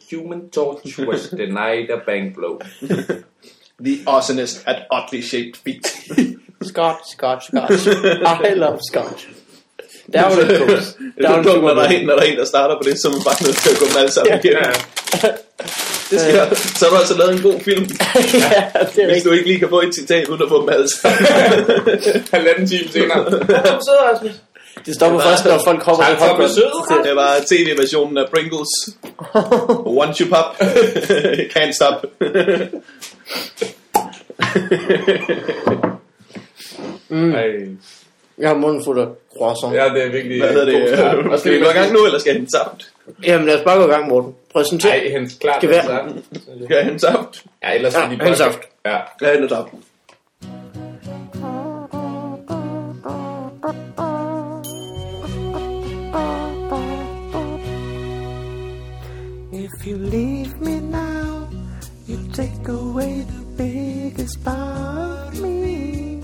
The human torch was denied a bank blow. The awesomeness at oddly shaped feet. Scotch, Scotch, Scotch. I love Scotch. Der var det goes. Det er så dumt, når der er, en, når der er en, der starter på det, så er man bare nødt til at gå dem alle sammen Ja. igennem. Det skal, så har du altså lavet en god film, ja, det er hvis du ikke lige kan få et citat uden at få dem alle sammen. Halvanden time senere. Så Rasmus. Det stopper først, når folk kommer Tak for besøget. Det var tv-versionen af Pringles. Once you pop, can't stop. Ej. Jeg har munden fuld af croissant. Ja, det er virkelig Hvad hedder det? Og Skal vi gå i gang nu, eller skal jeg hente saft? Jamen lad os bare gå i gang, Morten. Præsenter. Nej, hens klart. Skal være-. Skal jeg hente saft? Ja, ellers Ja, skal de hens bare- saft. Ja. Jeg henter saft. You leave me now, you take away the biggest part of me.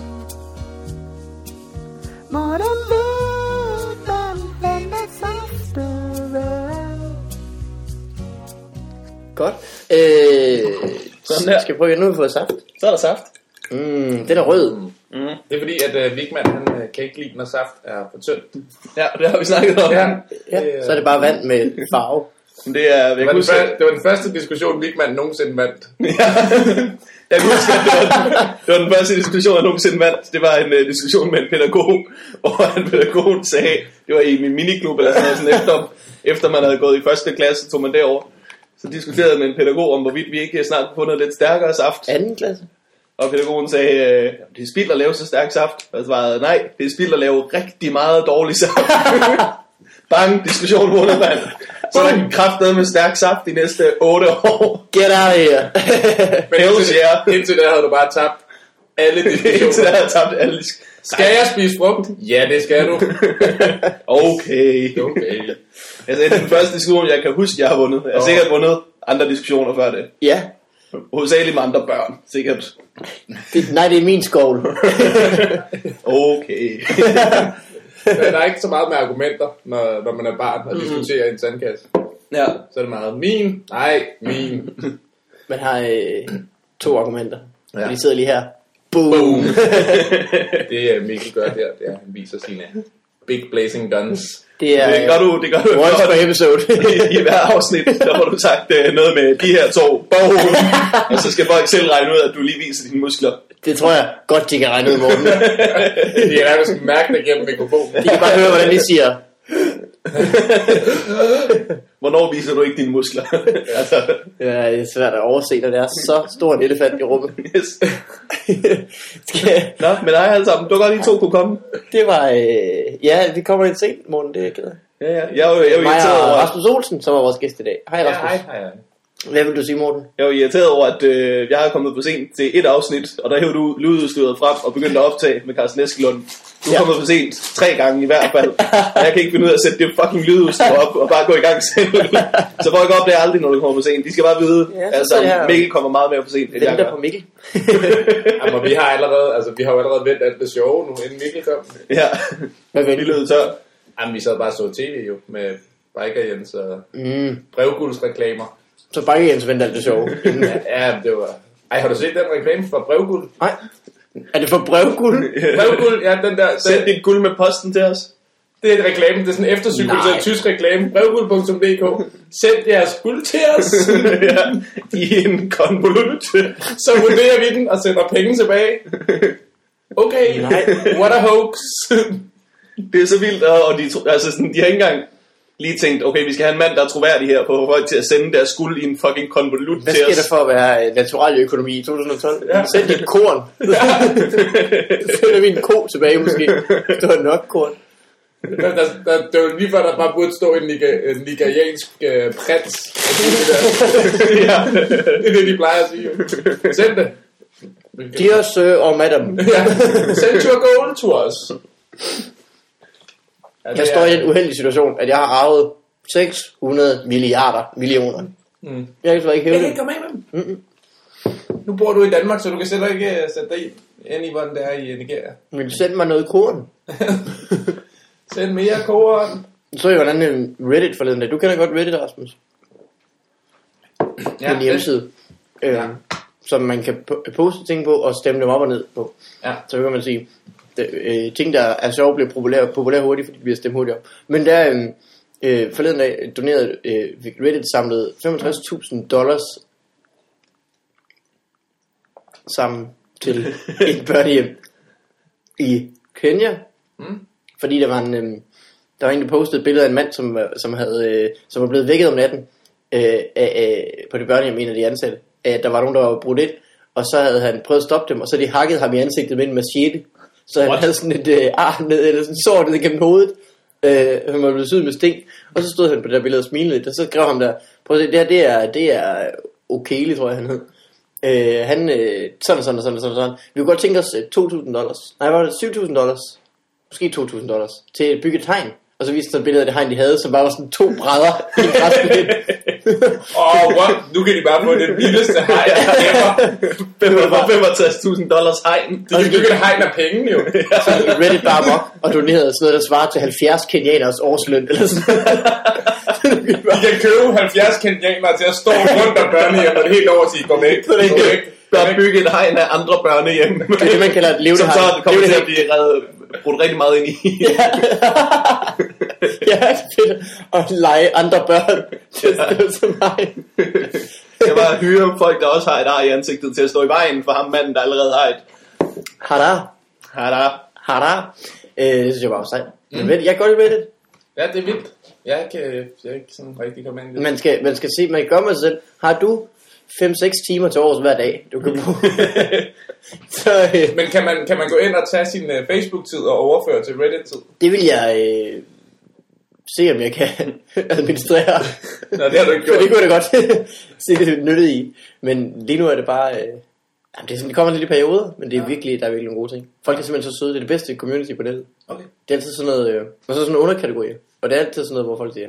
More than love, than that's after all. Godt. Øh, Sådan der. Skal vi prøve nu, vi får saft? Så er der saft. Mm, den er rød. Det er fordi, at uh, Vigman, han uh, kan ikke lide, når saft er for tyndt. Ja, det har vi snakket om. Ja. Ja, så er det bare vand med farve. Men Det er, jeg Det var, den første, det var den første diskussion, Vigman nogensinde vandt. jeg kan huske, at det var, den, det var den første diskussion, jeg nogensinde vandt. Det var en uh, diskussion med en pædagog, hvor en pædagog sagde, det var i min miniklub eller sådan noget, sådan efter, efter man havde gået i første klasse, tog man derover. Så diskuterede med en pædagog om, hvorvidt vi ikke snart kunne få noget lidt stærkere saft. Anden klasse. Og pædagogen sagde, øh, det er spild at lave så stærk saft. Og jeg svarede, nej, det er spild at lave rigtig meget dårlig saft. Bang, diskussion vundet, mand. Så er der kraftet med stærk saft de næste 8 år. Get out of here. Men indtil, yeah. indtil der havde du bare tabt alle Indtil der diskussioner. har jeg tabt alle disk- Skal jeg spise frugt? Ja, det skal du. Okay. Okay. Altså, det er den første diskussion, jeg kan huske, jeg har vundet. Jeg har sikkert vundet andre diskussioner før det. ja. Hovedsageligt med andre børn, sikkert. Det, nej, det er min skål. Okay. Der er ikke så meget med argumenter, når, når man er barn og diskuterer i en sandkasse. ja. Så er det meget min, nej, min. Man har øh, to argumenter. Ja. De sidder lige her. Boom. Boom. Det er Mikkel gør der, det er, han viser sine big blazing guns. Det er Det gør du, det gør du. once godt. per episode. I, I hver afsnit, der har du sagt uh, noget med de her to. Boom. Og så skal folk selv regne ud, at du lige viser dine muskler. Det tror jeg godt, de kan regne ud, Morten. Det er nærmest mærke det gennem mikrofonen. De kan bare høre, hvordan de siger. Hvornår viser du ikke dine muskler? altså, Ja, det er svært at overse, når det er så stor en elefant i rummet. yes. Skal- Nå, men hej alle sammen. Du godt, I to kunne komme. det var... Øh, ja, vi kommer lidt sent, Morten. Det er jeg ked af. Ja, ja. Jeg er jo, jeg er jo Mig og Rasmus Olsen, som er vores gæst i dag. Hej, Ja, Rasmus. hej, hej, hej. Hvad vil du sige, Morten? jeg er jo irriteret over, at øh, jeg har kommet for sent til et afsnit, og der hævde du lydudstyret frem og begyndte at optage med Carsten Eskelund. Du er Ja. kommet for sent tre gange i hvert fald, og jeg kan ikke finde ud af at sætte det fucking lydudstyr op og bare gå i gang selv. Så folk opdager aldrig, når du kommer for sent. De skal bare vide, Ja, så altså jeg Mikkel kommer meget mere for sent, end jeg gør. på Mikkel. Jamen, vi har allerede, altså, vi har jo allerede vendt alt det sjove nu, inden Mikkel kom. Ja, Hvad vi lød tør. Jamen, vi sad bare og så tv jo, med Biker Jens og Mm. brevguldsreklamer. Så bare Jens venter alt det sjove. Ja, det var... Ej, har du set den reklame fra brevguld? Nej. Er det for brevguld? Brevguld, ja, den der... Send Den, dit guld med posten til os. det er en reklame, det er sådan en eftercykel til Nej. en tysk reklame. Brevguld.dk Send jeres guld til os, ja, I en konvolut. så vurderer vi den og sender penge tilbage. Okay, Nej. what a hoax. Det er så vildt, og de, altså sådan, de har ikke engang lige tænkt, okay, vi skal have en mand, der er troværdig her, på folk til at sende deres skuld i en fucking konvolut Hvad til sker os. der for at være øh, naturaløkonomi i 2012? Ja. Send dit korn. Så finder vi en ko tilbage måske. Det var nok korn. Der, der, der, det var lige før, der bare burde stå en, niga, en nigeriansk øh, prins. og ja. det er det, de plejer at sige. Send det. Dear sir or madam. Ja. Send your gold to us. Ja, det Jeg står i den uheldige situation, at jeg har arvet 600 milliarder millioner. Mm. Jeg kan så ikke Jeg hæve kan det. ikke komme af med dem. Nu bor du i Danmark, så du kan selv ikke øh, sætte dig ind i, hvordan det er i Nigeria. Men send mig noget korn. Send mere korn. Så jeg, hvordan øh, Reddit forleden dag. Du kender godt Reddit, Rasmus. Ja, en hjemmeside. Øh, Ja. Som man kan po- poste ting på og stemme dem op og ned på. Ja. Så kan man sige, det, øh, ting, der er sjove, bliver populære, populære hurtigt, fordi de bliver stemt hurtigt op. Men der øh, øh, forleden dag donerede øh, Reddit samlet 65.000 dollars sammen til et børnehjem i Kenya. Mm. Fordi der var en, øh, der var en, der postede et billede af en mand, som, var- som, havde, øh, som var blevet vækket om natten øh, af, af, på det børnehjem, en af de ansatte. At der var nogen, der var brudt ind, og så havde han prøvet at stoppe dem, og så de hakket ham i ansigtet med en machete. Så han What? havde sådan et øh, ar ned, eller sådan sår ned gennem hovedet. Øh, han var blevet syet med sting. Og så stod han på det der billede og smilede lidt, og så skrev han der, prøv at se, det her, det er, det er Okeli, tror jeg han hed. Øh, han, øh, sådan og sådan og sådan og sådan, sådan. Vi kunne godt tænke os øh, 2.000 dollars. Nej, var det 7.000 dollars? Måske 2.000 dollars. Til at bygge et hegn. Og så viste han et billede af det hegn, de havde, som bare var sådan to brædder i en græsplæne. Åh, oh, what? Nu kan de bare få det vildeste hegn ever. 65.000 dollars hegn. De kan bygge et hegn af penge, jo. Så Reddit bare op og donerede sådan noget, der svarer til 70 kenianers årsløn. Eller sådan. De kan købe 70 kenianere til at stå rundt om børnehjem, og det er helt over at sige, gå væk, gå væk. Bør bygge et hegn af andre børnehjem. Det er det, man kalder et levende Som så hegn. kommer til at blive reddet, brudt rigtig meget ind i. ja, det er fedt at lege andre børn stå som hegn. Jeg bare hyre folk, der også har et ar i ansigtet til at stå i vejen for ham manden, der allerede har et. Hada. Hada. Hada. Øh, det synes jeg bare var sejt. Mm. Jeg kan godt lide Reddit. Ja, det er vildt. Jeg er ikke, jeg ikke sådan rigtig kommet ind i det. Man skal, man skal se, man kan gøre med sig selv. Har du 5-6 timer til års hver dag, du kan bruge? så øh, Men kan man, kan man gå ind og tage sin uh, Facebook-tid og overføre til Reddit-tid? det vil jeg øh, se, om jeg kan administrere. Nå, det har du ikke For gjort. det kunne jeg da godt se det nyttet i. Men lige nu er det bare... Øh, jamen, det, er sådan, det kommer lidt i perioder, men det er Ja. virkelig, der er virkelig nogle gode ting. Folk er simpelthen så søde. Det er det bedste community på nettet. Okay. Det er altid sådan noget... Øh, og så sådan en underkategori. Og det er altid sådan noget, hvor folk siger,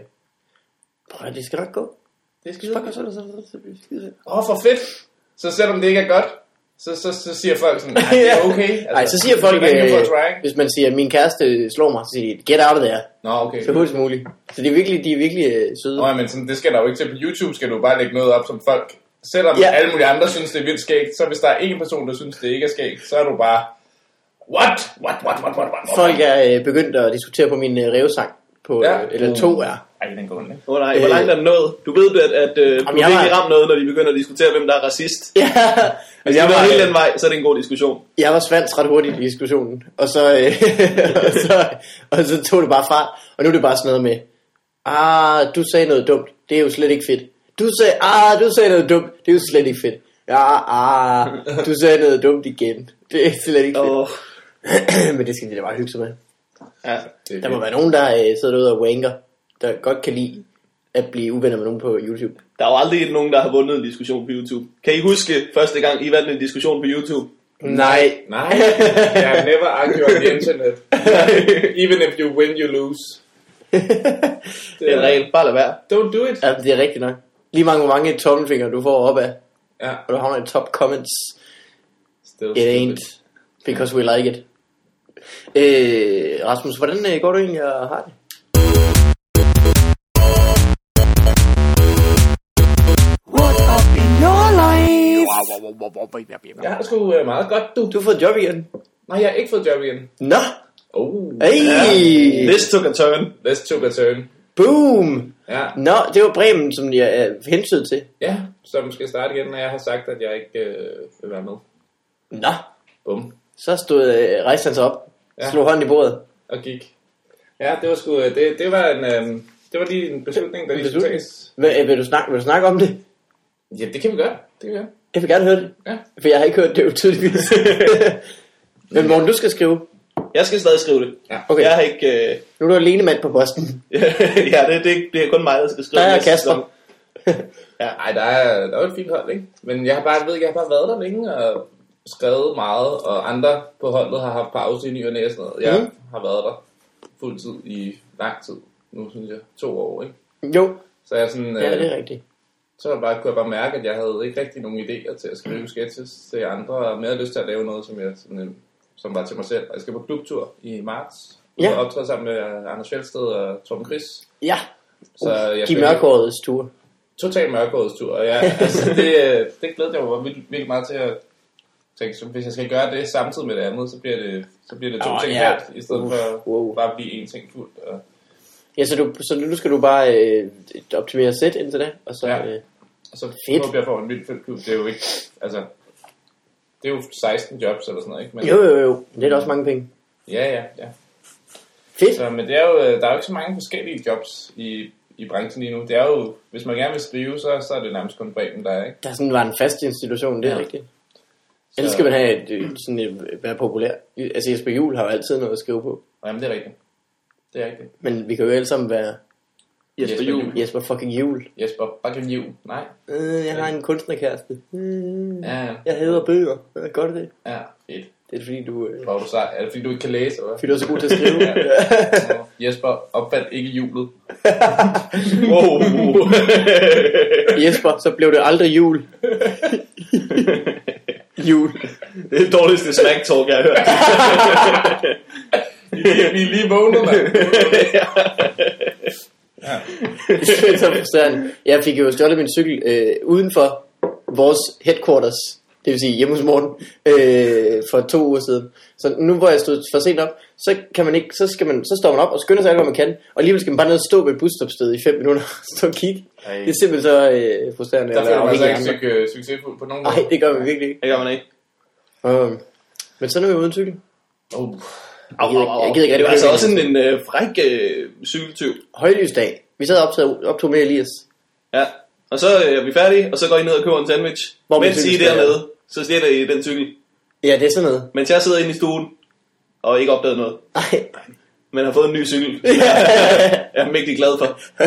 prøv det skal nok gå. Det skal og sådan. Åh, for fedt. Så selvom det ikke er godt, så, så, så siger folk sådan, nej, det er okay. Altså, Nej, så siger folk, øh, hvis man siger, min kæreste slår mig, så siger de, get out of there, Nå, okay. så hurtigt som muligt. Så de er virkelig, de er virkelig øh, søde. Nå, ja, men sådan, det skal der jo ikke til. På YouTube skal du bare lægge noget op, som folk... Selvom Ja. alle mulige andre synes, det er vildt skægt, så hvis der er en person, der synes, det ikke er skægt, så er du bare... What? What, what, what, what, what? Folk er øh, begyndt at diskutere på min øh, revsang, på, Ja. øh, eller to er. Ej, den går ikke. Åh oh, nej, hvor langt er den nået? Du ved, at, at uh, du virkelig var- ramt noget, når de begynder at diskutere, hvem der er racist. Ja, Hvis jeg var, hele den vej, så er det en god diskussion. jeg var svandt ret hurtigt i diskussionen, og så, øh, og så, og så tog det bare fart, og nu er det bare sådan noget med, ah, du sagde noget dumt, det er jo slet ikke fedt. Du sagde, ah, du sagde noget dumt, det er jo slet ikke fedt. Ja, ah, du sagde noget dumt igen, det er slet ikke fedt. Oh, Men det skal de da bare hygge sig med. ja. Det er Der må være nogen, der øh, sidder derude og wanker, der godt kan lide at blive uvenner med nogen på YouTube. Der er jo aldrig nogen, der har vundet en diskussion på YouTube. Kan I huske første gang, I vandt en diskussion på YouTube? Nej. Nej, yeah, never argue on the internet. Even if you win, you lose. Det er en regel. Bare lad være. Don't do it. Ja, det er rigtigt nok. Lige mange, hvor mange tommelfingre du får op af, Ja, og du havner i top comments. still It ain't because we like it. Øh, Rasmus, hvordan øh, går du egentlig og har det? Life? Jeg har sgu øh, meget godt, du. Du har fået job igen. Nej, jeg har ikke fået job igen. Nå, Oh, hey, This took a turn. let's took a turn. boom. Ja, Nå, det var Bremen, som jeg er hensyd til. ja, som skal starte igen, når jeg har sagt, at jeg ikke øh, vil være med. Nå, Bum. så stod øh, rejste han sig op, Ja. slog hånden i bordet. Og gik. Ja, det var sgu, øh, det, det var en, øh, det var lige en beslutning, der lige skulle tages. Hvad, øh, vil, du snakke, vil du snakke om det? Ja, det kan vi gøre. Det kan. Jeg vil gerne høre det. Ja. For jeg har ikke hørt det jo tydeligvis. Men Morten, du skal skrive. Jeg skal stadig skrive det. Ja. Okay. Jeg har ikke... Øh... Nu er du alene mand på posten. ja, det, det, det er kun mig, der skal skrive Der er Kasper. sæson. Nej, der er, der er jo et fint hold, ikke? Men jeg har bare, ved, ikke, jeg har bare været der længe og skrevet meget, og andre på holdet har haft pause i ny og næ og sådan noget. Jeg mm. har været der fuldtid i lang tid. Nu synes jeg to år, ikke? Jo, Så jeg sådan, ja, det øh, er rigtigt. Så var bare, kunne jeg bare mærke, at jeg havde ikke rigtig nogen idéer til at skrive sketches til andre, og mere lyst til at lave noget, som, jeg, sådan, øh, som var til mig selv. Og jeg skal på klubtur i marts, Ja. Og optræde sammen med Anders Fjeldsted og Torben Chris. Ja, Så jeg de skal mørkhåredes tur. Totalt mørkårets tur. Og ja, altså, det, øh, det glæder jeg mig virkelig, virkelig meget til at tænke. Så hvis jeg skal gøre det samtidig med det andet, så bliver det, så bliver det to Åh, ting ja. halvt, i stedet for Wow. bare at blive én ting fuldt. Og, Ja, så, du, så nu skal du bare øh, optimere sæt indtil da, og så... Ja. Øh, og så Fedt. håber jeg får en vild fed klub. Det er jo ikke, altså, det er jo 16 jobs eller sådan noget, ikke? Men, jo, jo, jo. Det er da også mange penge. Ja, ja, ja. Fedt. Så, men det er jo, øh, der er jo ikke så mange forskellige jobs i, i branchen lige nu. Det er jo, hvis man gerne vil skrive, så, så er det nærmest kun Bremen, der er, ikke? Der sådan var en fast institution, det er Ja. rigtigt. Ellers skal man have et, sådan et, være populær. Altså Jesper Juhl har jo altid noget at skrive på. Jamen, det er rigtigt. Det er rigtigt. Men vi kan jo alle sammen være Jesper Jesper. Juhl. Jesper fucking Juhl. Jesper, kan jul. Nej. Øh, jeg har en kunstnerkæreste. Mm, Ja, ja. jeg hader bøger. Hvad Gør det det? Ja, fedt. Det er fordi, du, øh, Hvor er du sej? Er det fordi, du ikke kan læse, eller fordi du er så god til at skrive. hvad? Nå, Jesper, opfald ikke julet. Wow. Jesper, så blev det aldrig jul. jul. det er det dårligste smack talk, jeg har hørt. Vi er lige, vågnet, mand. Det er så frustrerende. Jeg fik jo stjålet min cykel øh, uden for vores headquarters, det vil sige hjemme hos Morten, øh, for to uger siden. Så nu hvor jeg stod for sent op, så, kan man ikke, så, skal man, så står man op og skynder sig alt, hvad man kan. Og alligevel skal man bare ned og stå ved et busstopsted i 5 minutter og stå og kigge. Ej. Det er simpelthen så øh, frustrerende. Der føler man afhængig ikke af andre. suc- succesfuld på nogen Nej, det gør man virkelig ikke. Det gør man ikke. Um, men så er vi uden cykel. Oh. Au, gider- jeg gider ikke det var altså også en en, øh, fræk øh, cykeltyv. Højlysdag. Vi sad og optog, optog med Elias. Ja. Og så øh, er vi færdige, og så går I ned og køber en sandwich. Hvor Mens I er dernede, så stjæler I den cykel. Ja, det er sådan noget. Mens jeg sidder inde i stuen, og ikke opdaget noget. Ej. Men har fået en ny cykel. jeg er mægtig glad for.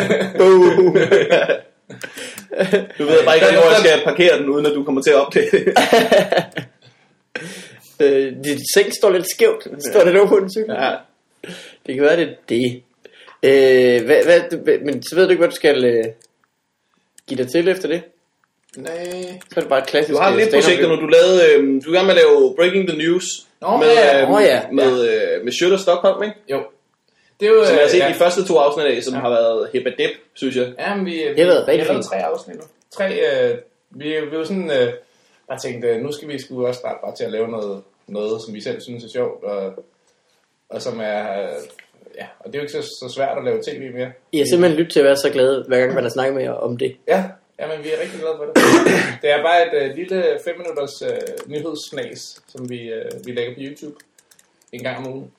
Du ved bare ikke, hvor jeg skal parkere den, uden at du kommer til at opdage det. Øh, dit seng står lidt skævt. Står det over på den cykel? ja. Det kan være, det er det. Øh, hvad, hvad, men så ved du ikke, hvad du skal øh, give dig til efter det? Nej. Så er det bare et klassisk Du har øh, lidt projekter nu. liv. Du lavede, øh, du er i gang med at lave Breaking the News. Nå, med, ja, øh, åh ja, med, øh, med og Stockholm, ikke? Jo. Det er jo... Som jeg har set ja. de første to afsnit af, som har været hip dip, synes jeg. Ja, men vi, Det har været rigtig vi fint. tre afsnit nu. Tre, øh, vi, vi var sådan, øh, jeg tænkte, nu skal vi sgu også starte bare til at lave noget, noget som vi selv synes er sjovt, og, og som er, ja, og det er jo ikke så, så svært at lave tv mere. I har simpelthen lyttet til at være så glade, hver gang man har snakket med jer om det. Ja, ja men vi er rigtig glade for det. det er bare et øh, lille 5 minutters øh, nyhedssnas, som vi, øh, vi lægger på YouTube en gang om ugen.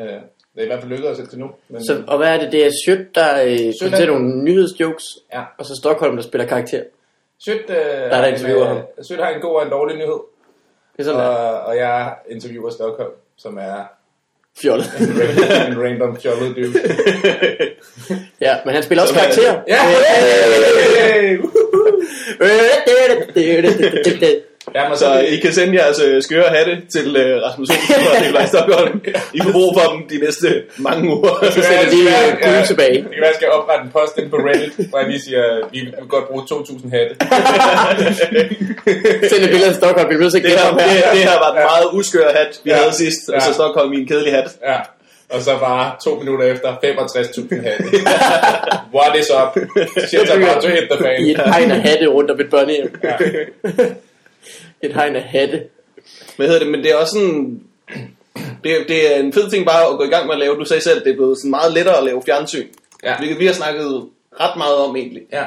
Øh, det er i hvert fald lykkedes indtil nu. Men, Så, og hvad er det? Det er Sjøt, der øh, er- fortæller nogle nyhedsjokes, ja. og så Stockholm, der spiller karakter. Sødt, øh, der interviewer ham. øh, Sødt har en god og en dårlig nyhed. Det er sådan der. Og, og jeg interviewer Stockholm, som er Fjollet. en random, en random fjollet dude. ja, men han spiller også er karakter. Ja! Ja, men Så I kan sende jeres øh, skøre hatte til øh, Rasmus Olsen og Nikolaj Stockholm. I kan bruge for dem de næste mange uger. Så sender de øh, guld tilbage. Det kan være, jeg skal oprette en post ind på Reddit, hvor jeg lige siger, vi vil godt bruge 2.000 hatte. Send et billede af Stockholm, vi til at Det her, det, her. det her var en meget uskør hat, vi Ja. havde sidst. Og så Ja. Stockholm i en kedelig hat. Ja. Og så bare to minutter efter 65.000 hatte. What is up? Shit about to hit the I et fan. hegn af hatte rundt om et børnehjem. Ja. Et hegn af hatte. Hvad hedder det? Men det er også sådan... Det, det er en fed ting bare at gå i gang med at lave. Du sagde selv, det er blevet sådan meget lettere at lave fjernsyn. Ja. Hvilket vi har snakket ret meget om egentlig. Ja.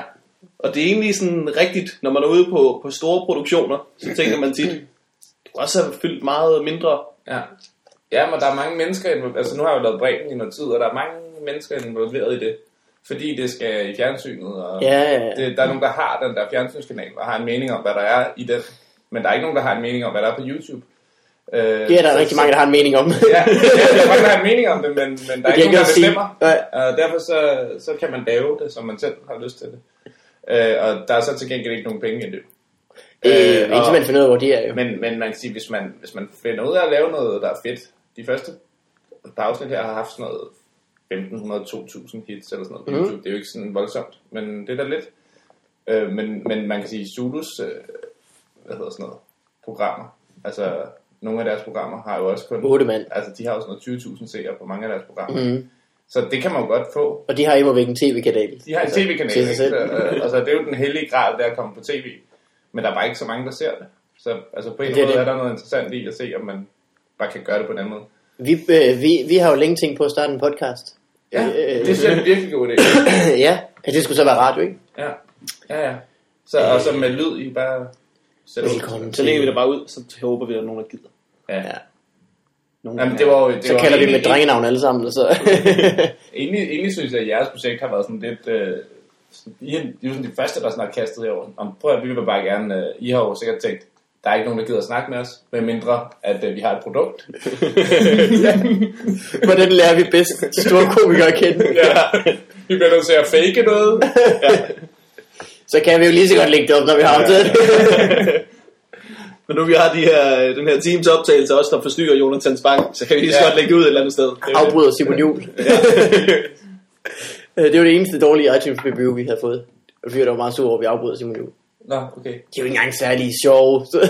Og det er egentlig sådan rigtigt, når man er ude på, på store produktioner, så tænker man tit, det kunne også have fyldt meget mindre. Ja. Ja, men der er mange mennesker. Altså, nu har jeg jo lavet Bremen i noget tid, og der er mange mennesker involveret i det. Fordi det skal i fjernsynet, og Ja, ja, ja. det, der er nogen, der har den der fjernsynskanal, og har en mening om, hvad der er i den. Men der er ikke nogen, der har en mening om, hvad der er på YouTube. Øh, Det er der så- rigtig mange, der har en mening om. Ja, der er mange, der har en mening om det, men, men der er Det ikke nogen, der bestemmer. Nej. Og derfor så, så kan man lave det, som man selv har lyst til det. Øh, og der er så til gengæld ikke nogen penge i det. Øh, Øh, indtil og- man finder ud af, hvor de er jo. Men, men man kan sige, hvis man, hvis man finder ud af at lave noget, der er fedt, de første par afsnit her har haft sådan noget 1500-2000 hits eller sådan noget på Mhm. YouTube. Det er jo ikke sådan voldsomt, men det er da lidt. Øh, men, men man kan sige, Zulus, øh, hvad hedder sådan noget, programmer, altså nogle af deres programmer har jo også kun... 8 mand. Altså, de har jo sådan noget 20.000 seere på mange af deres programmer. Mm. Så det kan man jo godt få. Og de har imod en tv-kanal. De har en Altså, tv-kanal, til sig ikke? Så, øh, altså, det er jo den hellige grad, der at komme på tv. Men der er bare ikke så mange, der ser det. Så altså, på en Det eller anden måde det. er der noget interessant i at se, om man bare kan gøre det på en anden måde. Vi, øh, vi, vi har jo længe tænkt på at starte en podcast. Ja, Øh, det synes jeg er en virkelig god idé. ja, ja, det skulle så være radio, ikke? Ja, ja, ja. Så, og så med lyd i bare... ud. Velkommen Så lægger vi det bare ud, så håber vi, at der er nogen, der gider. Ja. Ja. Nogen, Jamen, det var jo... Det Så var kalder vi med drengenavn alle sammen, så... Egentlig, egentlig synes jeg, at jeres projekt har været sådan lidt... Øh, sådan, I, er, I er jo sådan de første, der snart kastet jer over. Om, prøv at vi vil bare gerne... Øh, I har jo sikkert tænkt, der er ikke nogen, der gider at snakke med os, med mindre, at øh, vi har et produkt. Hvordan lærer vi bedst de store komikere at kende? ja. Vi bliver nødt til at fake noget. Så kan vi jo lige så godt lægge det op, når vi har det. Men nu vi har de her, den her Teams optagelse også, der forstyrrer Jonathans Bank, så kan vi lige så Ja. godt lægge det ud et eller andet sted. Afbryder Simon Juhl. Øh, det var det eneste dårlige iTunes review, vi havde fået. Og vi var meget sur over, at vi afbryder Simon Juhl. Nå, okay. De er jo ikke engang særlig sjove. Så-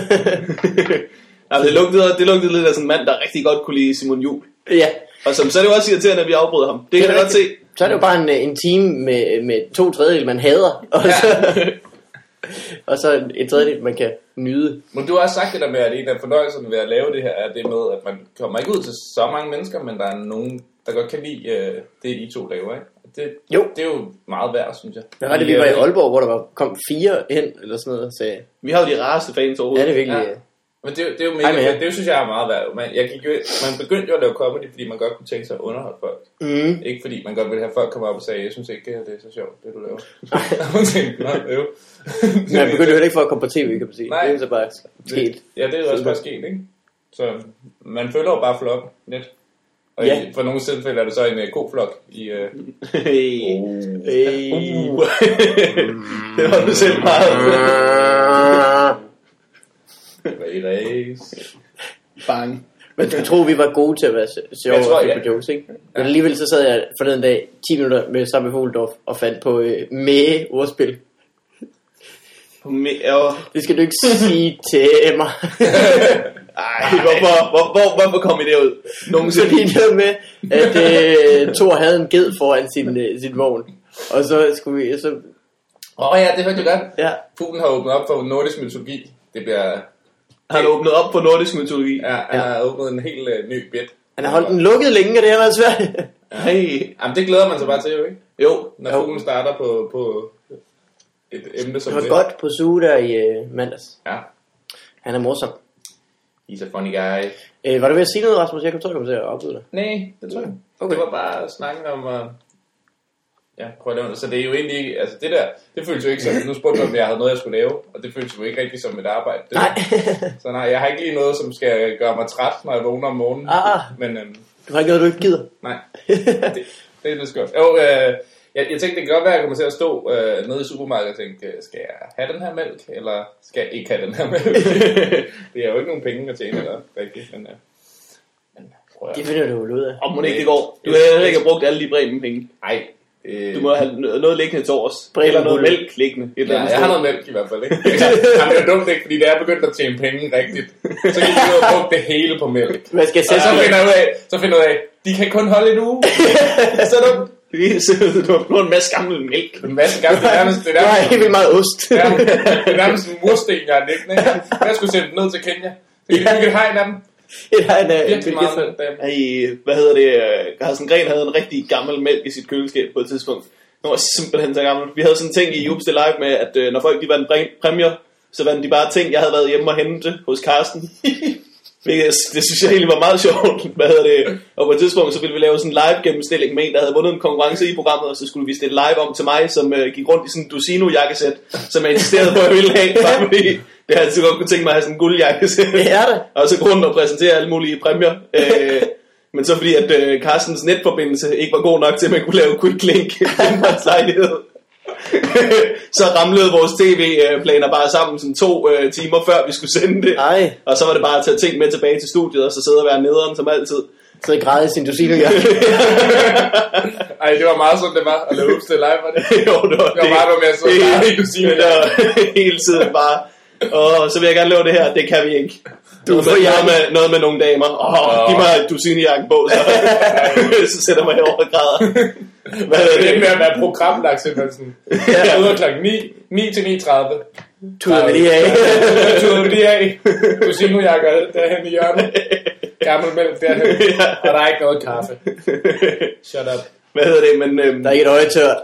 Ja, det, lugtede, det lugtede lidt af sådan en mand, der rigtig godt kunne lide Simon Jul. ja, Og som, så er det jo også irriterende, at vi afbryder ham. Det, kan jeg godt se. Så er det jo bare en, øh, en time med, med to tredjedel, man hader. Og så, og så en tredjedel, man kan nyde. Men du har også sagt det der med, at en af fornøjelserne ved at lave det her, er det med, at man kommer ikke ud til så mange mennesker, men der er nogen, der godt kan lide øh, det, I to laver, ikke? Det, Jo. det er jo meget værd, synes jeg. Hvad var det, vi var i Aalborg, hvor der var, kom fire hen, eller sådan noget, og sagde, Vi har jo de rareste fans ja, overhovedet. det er virkelig... Ja. Men det, er jo- det er jo mega fedt. Det synes jeg er meget værd. Man, jeg gik jo, man begyndte jo at lave comedy, fordi man godt kunne tænke sig at underholde folk. Mm. Ikke fordi man godt ville have folk komme op og sige, jeg synes ikke, det er så sjovt, det du laver. Man tænkte, "Nå, øv." Men jeg begyndte jo ikke for at komme på tv, kan man sige. Nej. Det er så bare sket. Ja, det er jo også bare sket, ikke? Så man følger jo bare flokken lidt. Og Ja. i, for nogle tilfælde er det så en uh, koflok i... Uh, Hey. Hey. Uh. det var du selv meget. Race. Bang. Man skulle tro, vi var gode til at være sjove Jeg tror, og ja. på jokes, ikke? Men alligevel så sad jeg forleden dag 10 minutter med Samme Foldorf og fandt på øh, med ordspil. Me- og, Det skal du ikke sige til mig. ej, hvorfor, hvor, hvor, hvorfor kom I derud? Så Nogensinde. lige noget med, at øh, Thor havde en ged foran sin, øh, sin vogn. Og så skulle vi, så, Åh oh, ja, det hørte jeg godt. ja, Fuglen har åbnet op for nordisk mytologi. Det bliver... Han åbnet op for nordisk mytologi. Ja, han Ja. har åbnet en helt uh, ny bit. han har holdt den lukket længe, og det har været svært. Hey. Jamen, det glæder man sig bare til, jo ikke? Jo. Når Jo. fuglen starter på, på et emne som Det var det. godt på suge der i øh, mandags. Ja. Han er morsom. He's a funny guy. Øh, var du ved at sige noget, Rasmus? Jeg kunne tro, jeg kom til at afbryde dig. Nej, det tror jeg. Okay. Det var bare snakken om at... Ja, prøv at lave noget. Så det er jo egentlig ikke... Altså det der, det føles jo ikke som... Nu spurgte du, om jeg havde noget, jeg skulle lave. Og det føles jo ikke rigtig som et arbejde. Det, Nej. Så nej, jeg har ikke lige noget, som skal gøre mig træt, når jeg vågner om morgenen. Ah. Men øhm, du har ikke noget, du ikke gider. nej, det, det er lidt skørt. Jo, øh, jeg, jeg tænkte, det kan godt være, at jeg kommer til at stå øh, nede i supermarkedet og tænke, øh, skal jeg have den her mælk, eller skal jeg ikke have den her mælk? det er jo ikke nogen penge at tjene, eller rigtigt, men, øh, men prøv at... Det finder du jo ud af. Om må ikke det går. Du har heller ikke brugt alle de bremen penge. Ej, øh, Du må have noget liggende til års. Bremen Eller noget mælk liggende. Et eller Ja, andet jeg har noget mælk i hvert fald, ikke? Jamen, det er dumt, ikke? Fordi det er begyndt at tjene penge rigtigt. Så gik jeg ud og brugte det hele på mælk. Hvad skal jeg Og sætte så finder jeg ud af, så finder jeg ud af, de kan kun holde en uge. Så dumt. Du har fået en masse gammel mælk. En masse gamle, det er nærmest, det er Jeg nærmest, helt vildt meget ost. det er, er nærmest en mursten, jeg har liggende. Jeg skulle sende den ned til Kenya. Så kan vi bygge et hegn af dem. Har en, en mælk derhjemme. Ej, hvad hedder det? øh, Carsten Gren havde en rigtig gammel mælk i sit køleskab på et tidspunkt. Den var simpelthen så gammel. Vi havde sådan en ting i Jubste Live med, at øh, når folk de vandt præ- præmier, så vandt de bare ting, jeg havde været hjemme og hente hos Carsten. Hvilket, det synes jeg egentlig var meget sjovt. Hvad hedder det? Og på et tidspunkt, så ville vi lave sådan en live gennemstilling med en, der havde vundet en konkurrence i programmet, og så skulle vi stille live om til mig, som øh, gik rundt i sådan en Dusino jakkesæt, som jeg insisterede på, at jeg ville have, bare fordi det havde altid godt kunne tænke mig at have sådan en guldjakkesæt. Det er det. Og så gå rundt og præsentere alle mulige præmier. Øh, men så fordi, at øh, Carstens netforbindelse ikke var god nok til, at man kunne lave quick link i hans lejlighed. så ramlede vores tv-planer bare sammen sådan to øh, timer før vi skulle sende det. Ej, Og så var det bare at tage ting med tilbage til studiet, og så sidde og være nederen som altid. så i græd i sin dusino, ja. Ej, det var meget sådan, det var at lave Upsted Live, var det? jo, det var Det var meget noget med at sidde og klare i det, kusine. det var hele tiden bare, og så vil jeg gerne lave det her, det kan vi ikke. Du noget, med, noget, med, noget med nogle damer. Åh, oh, giv mig dusinjakken på, så, så sætter mig herover og græder. Hvad er Det er det? med at være programlagt simpelthen. Jeg er ude klokken 9, 9 til 9.30. Tuder vi lige af. Tuder vi lige af. Casino-jakker derhen i hjørnet. Gammel mælk derhen. Og der er ikke noget kaffe. Shut up. Hvad hedder det? Men øhm, Der er ikke et øje tørt.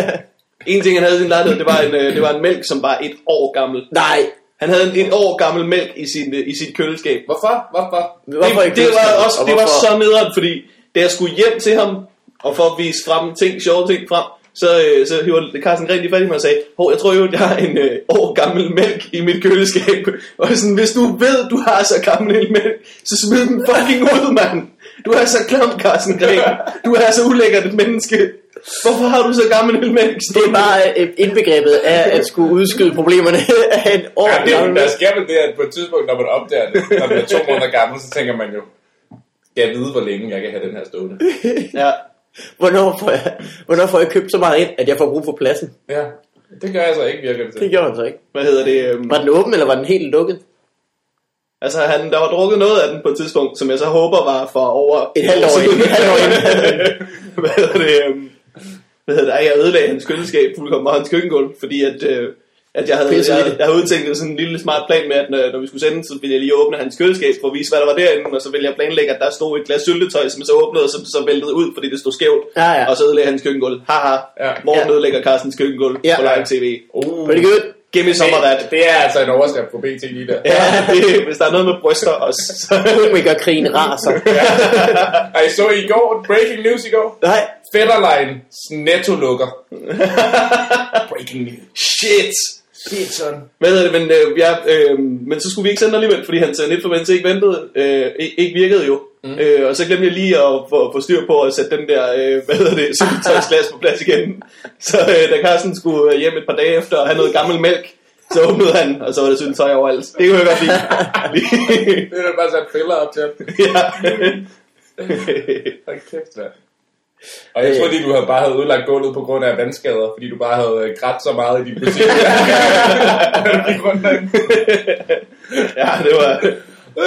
en ting, han havde i sin lejlighed, det var, en, øh, det var en mælk, som var et år gammel. Nej. Han havde en, et år gammel mælk i, sin, øh, i sit køleskab. Hvorfor? Hvorfor? Hvorfor det, det var også Og det var så nederen, fordi da jeg skulle hjem til ham, og for at vise frem ting, sjove ting frem, så, øh, så hiver Carsten Gren lige fat i mig og sagde, Hov, jeg tror jo, at jeg har en øh, år gammel mælk i mit køleskab. Og sådan, hvis du ved, du har så gammel en mælk, så smid den fucking ud, mand. Du er så klam, Carsten Gren. Du er så ulækkert et menneske. Hvorfor har du så gammel en mælk? Det er bare øh, indbegrebet af at skulle udskyde problemerne af en år Ja, det, gammel. der sker vel det, at på et tidspunkt, når man opdager det, når man er to måneder gammel, så tænker man jo, skal jeg vide, hvor længe jeg kan have den her stående? Ja. Hvornår får, jeg, hvornår får jeg købt så meget ind, at jeg får brug for pladsen? Ja, det gør jeg så ikke, virker det til. Det gjorde han så ikke. Hvad hedder det? øhm, Var den åben, eller var den helt lukket? Altså, han, der var drukket noget af den på et tidspunkt, som jeg så håber var for over... Et halvt år inden. Et halvt år inden. hvad hedder det? øhm, Hvad hedder det? Ej, jeg ødelagde hans køleskab fuldkommen og hans køkkengulv, fordi at, øh, at jeg, havde, jeg, jeg havde udtænkt sådan en lille smart plan med, at når, når vi skulle sende, så ville jeg lige åbne hans køleskab for at vise, hvad der var derinde, og så ville jeg planlægge, at der stod et glas syltetøj, som jeg så åbnede, og så, så væltede ud, fordi det stod skævt. Ja, ja. Og så ødelagde hans køkkengulv. Haha. Ja. Morgen Ja. ødelægger Carstens køkkengulv Ja. på live tv. Uh, Pretty good. Give me some of that. det, er altså en overskrift på BT lige der. Ja, det, hvis der er noget med bryster også. Så. Vi gør krigen raser. Og I så i går, breaking news i går, Nej. Fetterline netto lukker. breaking news. Shit! Shit, son. Hvad hedder det, men, øh, ja, øh, men så skulle vi ikke sende alligevel, fordi hans netforbindelse ikke ventede, øh, ikke, virkede jo. Mm. Øh, og så glemte jeg lige at få, få styr på at sætte den der, øh, hvad hedder det, syltetøjsglas på plads igen. Så øh, da Carsten skulle øh, hjem et par dage efter og have noget gammel mælk, så åbnede han, og så var der syltetøj overalt. Det kunne jeg godt lide. Det er da bare sat piller op til. ja. Hold kæft, mand. Og jeg troede lige, du havde bare havde udlagt gulvet på grund af vandskader, fordi du bare havde øh, grædt så meget i din derinde. ja, det var...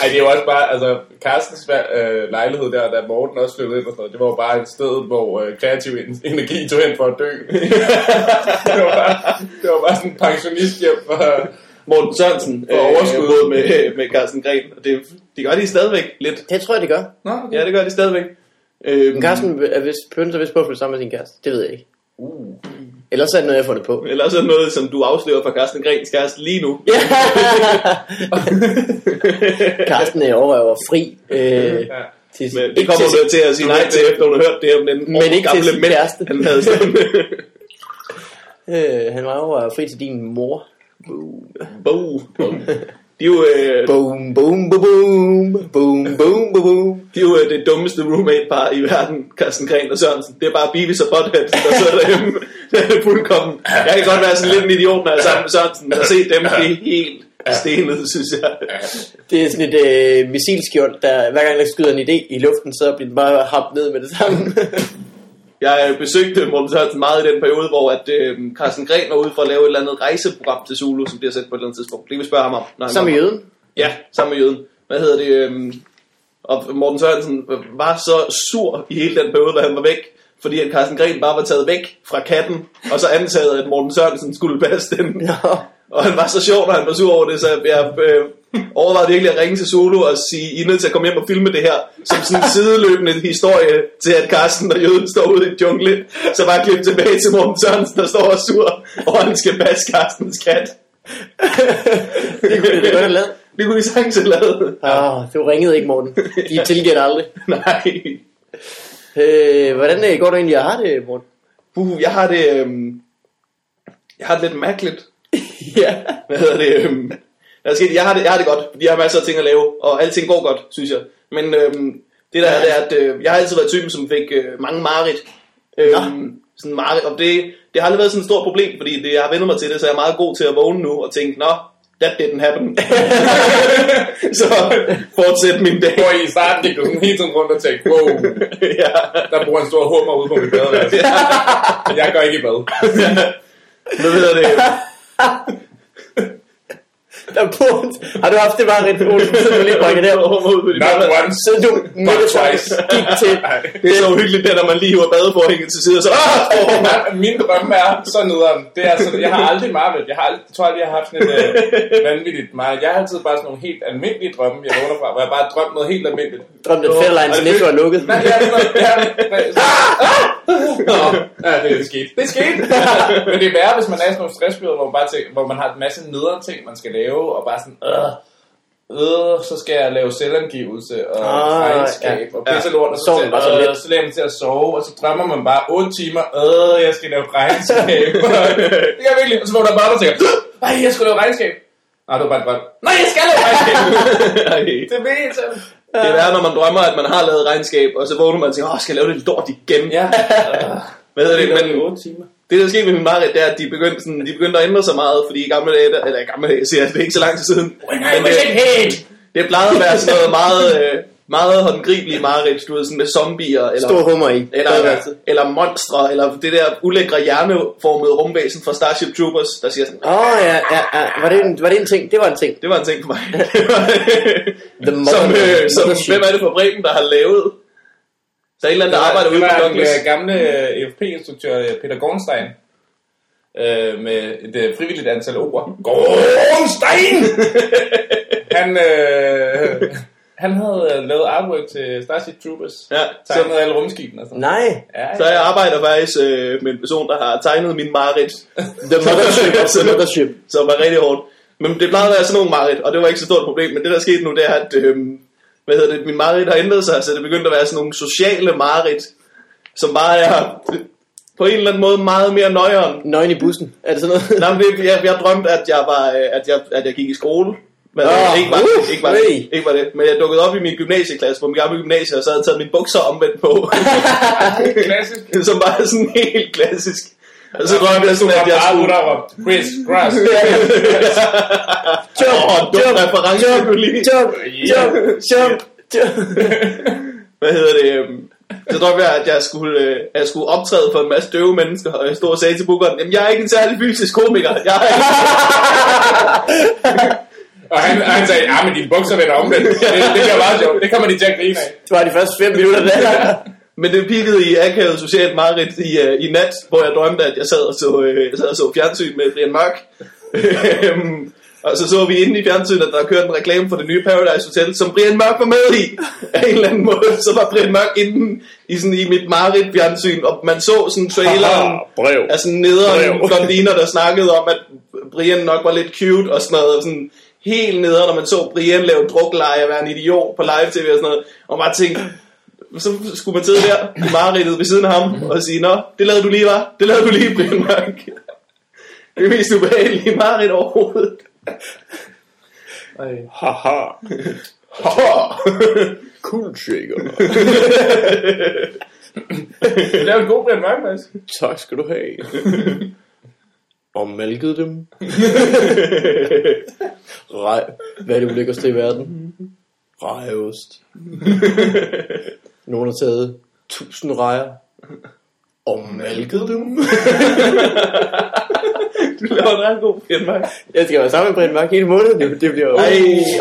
Ej, det er jo også bare, altså, Carstens øh, lejlighed der, da Morten også flyttede ind og sådan noget, det var jo bare et sted, hvor øh, kreativ en- energi tog hen for at dø. det, var bare, det var bare sådan en pensionisthjem for... Morten Sørensen For overskud. øh, med, med Carsten Gren. Og det, det gør de stadigvæk lidt. Det tror jeg, det gør. Nå, Ja, det gør de stadigvæk. Øhm, Men Carsten er vist, pønser vist på at flytte sammen med sin kæreste. Det ved jeg ikke. Uh. Ellers er det noget, jeg har fundet på. Eller så noget, som du afslører fra Carsten Grens kæreste lige nu. Carsten er over og var fri. Øh, til, Men det kommer hun til at sige nej til, efter hun har hørt det om den Men ikke til sin mænd, kæreste. han havde stående. øh, han var over og var fri til din mor. Boom. De er jo, øh, Boom, boom, boom, boom. Boom, boom, boom, boom. de er jo øh, det dummeste roommate-par i verden, Carsten Gren og Sørensen. Det er bare Beavis og Butthead, der sidder derhjemme. Det er fuldkommen. Jeg kan godt være sådan lidt en idiot, når jeg er sammen med Sørensen, men at se dem, det er helt stenet, synes jeg. Det er sådan et øh, missilskjold, der hver gang der skyder en idé i luften, så bliver den bare habt ned med det samme. Jeg øh, besøgte Morten Sørensen meget i den periode, hvor at, øh, Carsten Gren var ude for at lave et eller andet rejseprogram til Zulu, som bliver sendt på et eller andet tidspunkt. Det kan vi spørge ham om. Når i kommer. jøden. Ja, sammen med jøden. Hvad hedder det? øhm, Og Morten Sørensen var så sur i hele den periode, da han var væk, fordi at Carsten Gren bare var taget væk fra katten, og så antaget, at Morten Sørensen skulle passe den. Nå. Og han var så sjov, når han var sur over det, så jeg øh, overvejede virkelig at ringe til Zulu og sige, I er nødt til at komme hjem og filme det her, som sådan en sideløbende historie til, at Carsten og Jøden står ude i jungle. Så bare klip tilbage til Morten Sørensen, der står og sur, og han skal passe Carstens kat. Det kunne det godt have lavet. Det kunne vi sagtens have lavet. Åh, du ringede ikke, Morten. De tilgiver aldrig. Nej. Øh, hvordan øh, går du egentlig at have det, Morten? Uh, jeg har det... Øhm, jeg har det lidt mærkeligt. ja. Hvad hedder det? Øhm, er sket, jeg, har det, jeg har det godt, fordi jeg har masser af ting at lave, og alting går godt, synes jeg. Men øhm, det der er, det er, at øh, jeg har altid været typen, som fik øh, mange mareridt. Øhm, sådan mareridt, og det, det har aldrig været sådan et stort problem, fordi det, jeg har vendt mig til det, så jeg er meget god til at vågne nu og tænke, nå, that didn't happen. så fortsæt min dag. Hvor i starten gik du sådan hele tiden rundt og tænkte, wow, ja. der bor en stor hummer ude på mit badeværelse. Jeg går ikke i bad. Hvad hedder det? Har du haft det bare Rit Olsen, så du lige brækker det her? Ud på de Not once. Så du But med twice. gik til Det er så uhyggeligt, der, når man lige hiver badeforhænget til side, og så... Ah! Nej, Min drømme er så nederen. Det er altså, jeg har aldrig mareridt. Jeg har aldrig, tror aldrig, jeg har haft sådan et øh, vanvittigt mareridt. Jeg har altid bare sådan nogle helt almindelige drømme, jeg vågner fra, hvor jeg bare har drømt noget helt almindeligt. drømte, at det- netto er lukket. Nej, det er sådan noget, ja, Nå, ja, det er sket. Det er sket. Men det er værre, hvis man er i sådan nogle stressperioder, hvor man, bare tænker, hvor man har en masse nederen ting, man skal lave, og bare sådan, øh, øh, så skal jeg lave selvangivelse og Ah, regnskab ja. og pisse lort, og så, bare så øh, så lægger man til at sove, og så drømmer man bare 8 timer, øh, jeg skal lave regnskab. det kan jeg virkelig. Og så vågner man bare og tænker, nej, jeg skal lave regnskab. Nej, det var bare en drøm. Nej, jeg skal lave regnskab. Det er mega. Det er værre, når man drømmer, at man har lavet regnskab, og så vågner man og tænker, åh, skal jeg lave det lort igen? Ja. Hvad hedder det? Men 8 timer. Det, der skete med min mareridt, det er, at de begyndte, sådan, de begyndte at ændre sig meget, fordi i gamle dage, der- eller i gamle dage, siger, jeg, det er ikke så lang tid siden. When I was det-. Det plejede at være sådan noget meget, øh, meget håndgribelige mareridt, du ved, sådan med zombier, eller, Stor hummer i. eller, Badeværelset. eller monstre, eller det der ulækre hjerneformede rumvæsen fra Starship Troopers, der siger sådan, Åh, oh, ja, ja, ja. Var det, en, var det en ting? Det var en ting. det var en ting for mig. The som, øh, som, hvem er det fra Bremen, der har lavet? Så er en eller anden, der arbejder ude på det var Douglas. den øh, gamle øh, EFP-instruktør øh, Peter Gornstein. Øh, med et øh, frivilligt antal ord. Gornstein! han, øh, han havde øh, lavet artwork til Starship Troopers. Ja, Tegnet alle rumskibene og sådan Nej. Ja, så jeg arbejder faktisk øh, med en person, der har tegnet min mareridt, The mothership of the mothership. som var rigtig hårdt. Men det plejede at være sådan nogle mareridt, og det var ikke så stort et problem. Men det, der skete nu, det er, at øh, hvad hedder det, min mareridt har ændret sig, så det begyndte at være sådan nogle sociale mareridt, som bare er på en eller anden måde meget mere nøjeren. Nøgen i bussen. Er det sådan noget? Nej, men det, jeg, jeg drømte, at jeg, var, øh, at, jeg, at jeg gik i skole. Men oh, ikke, var, uh, ikke, var hey. det, ikke var det. Men jeg dukkede op i min gymnasieklasse på min gamle gymnasie, og så havde jeg taget mine bukser omvendt på. klassisk. som bare sådan helt klassisk. Og så drømte jeg sådan, at jeg skulle... Chris Grass. Jump, jump, jump, jump, jump, jump. Hvad hedder det? øhm, Så drømte jeg, at jeg skulle, øh, at jeg skulle optræde for en masse døve mennesker, og jeg stod og sagde til bookeren, jamen jeg er ikke en særlig fysisk komiker. Jeg er ikke... Og han, og han sagde, ja, men dine bukser vender omvendt. Det, det bliver meget sjovt. Det kommer de til at grine af. Det var de første fem minutter der. Men det peakede i akavet socialt mareridt i, uh, i nat, hvor jeg drømte, at jeg sad og så, uh, sad og så fjernsyn med Brian Mørk. Øhm, og så så vi inde i fjernsynet, at der kørte en reklame for det nye Paradise Hotel, som Brian Mørk var med i. Af en eller anden måde, så var Brian Mørk inde i, sådan, i mit mareridt fjernsyn, og man så sådan traileren brev. af sådan nederen blondiner, der snakkede om, at Brian nok var lidt cute og sådan noget. Sådan helt nederen, når man så Brian lave drukleje og være en idiot på live-tv og sådan noget. Og man tænkte, så skulle man sidde der i mareridtet ved siden af ham og sige, Nå, det lavede du lige, var? Det lavede du lige, Brian Mørk. Det er mest ubehagelige mareridt overhovedet. Haha. Cool shaker. Det er en god Brian Mørk, faktisk. Tak skal du have. Og malkede dem. Rej. Hvad er det ulækkerste i verden? Rejeost. Nogen har taget tusind rejer. Og malket dem. Du laver en ret god Brian Mørk. Jeg skal være sammen med Brian Mørk hele måneden. Det, det bliver jo... Ej,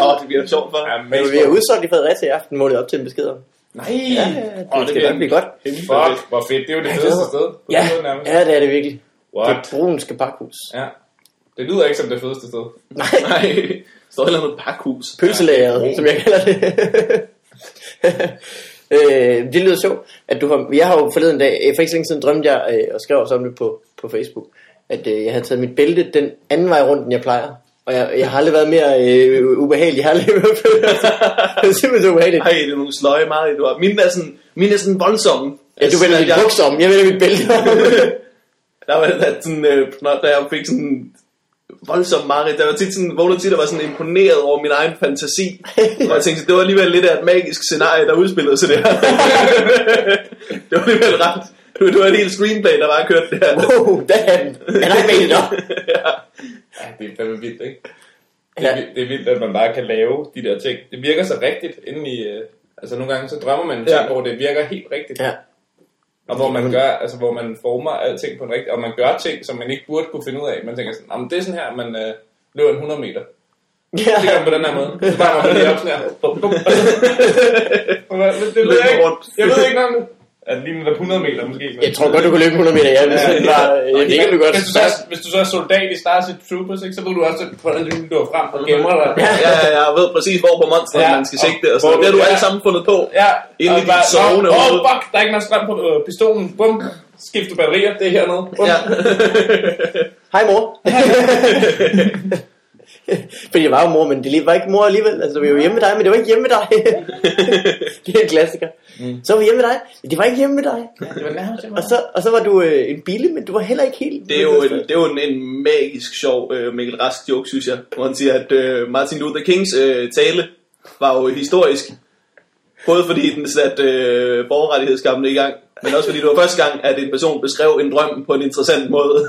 åh, det bliver sjovt for. Ja, Men vi er udsolgt i Fredericia i aften, måned op til en besked om. Nej, Ja, ja, det, Åh, det skal bliver nok blive godt. Fuck, hvor fedt. Det er jo det fedeste sted. På Ja, den måde nærmest. ja, det er det virkelig. Det What? er brunske pakhus. Ja. Det lyder ikke som det fedeste sted. Nej, Nej, står et eller andet pakhus. pølselageret, som jeg kalder det. øh, det lyder sjovt, at du har, jeg har jo forleden dag, for ikke så længe siden drømte jeg, øh, og skrev også om det på, på Facebook, at øh, jeg havde taget mit bælte den anden vej rundt, end jeg plejer. Og jeg, jeg har aldrig været mere øh, ubehagelig. Jeg har aldrig været Det er simpelthen så ubehageligt. Ej, det er nogle sløje meget, du har. Mine er sådan, mine er sådan voldsomme. Ja, du vender dit jeg, om, jeg vender mit bælte om. Der var sådan, øh, da jeg fik sådan voldsom mareridt, der var tit sådan, vågnede tit og var sådan imponeret over min egen fantasi. Og jeg tænkte, det var alligevel lidt af et magisk scenarie, der udspillede sig der. det var alligevel ret. Det var et helt screenplay, der bare kørte der. wow, er har ikke med det ja. Ja, det er fandme vildt, ikke? Det er, det er vildt, at man bare kan lave de der ting. Det virker så rigtigt inden i... Øh, altså nogle gange så drømmer man ting, Ja. ja. hvor det virker helt rigtigt. Ja. Og hvor man gør, altså hvor man former alting på en rigtig... Og man gør ting, som man ikke burde kunne finde ud af. Man tænker sådan, "Nå, men det er sådan her, man øh, løber en 100 meter. Det gør man på den her måde. Så bare man lige op sådan her. Det ved jeg ikke. Jeg ved ikke noget om det. Er det lige med 100 meter måske? men- Jeg tror godt, du kunne løbe 100 meter, ja, hvis det var... Jeg ved ikke, du godt... hvis, du så, er- hvis du så er soldat i Starship Troopers, ikke, så ved du også, hvordan du løber frem og gemmer dig. Ja, ja, jeg ved præcis, hvor på monsteret Ja, man skal sigte, og så det har du du- alle ja. sammen fundet på. Ja, Inde og i dit bare, sovende Åh, oh, fuck, der er ikke noget strøm på øh, pistolen. Bum, skifter batterier, det er hernede. Bum. Ja. Hej mor. Fordi jeg var jo mor, men det var ikke mor alligevel. Altså, vi var hjemme med dig, men det var ikke hjemme med dig. det er en klassiker. Så var vi hjemme med dig, men det var ikke hjemme med dig. Det var nærmest Og så, og så var du øh, en bille, men du var heller ikke helt... Det er jo en, det er jo en, en magisk sjov uh, Mikkel Rask joke, synes jeg, hvor han siger, at uh, Martin Luther Kings uh, tale var jo historisk. Både fordi den satte uh, borgerrettighedskampene i gang, men også fordi det var første gang, at en person beskrev en drøm på en interessant måde.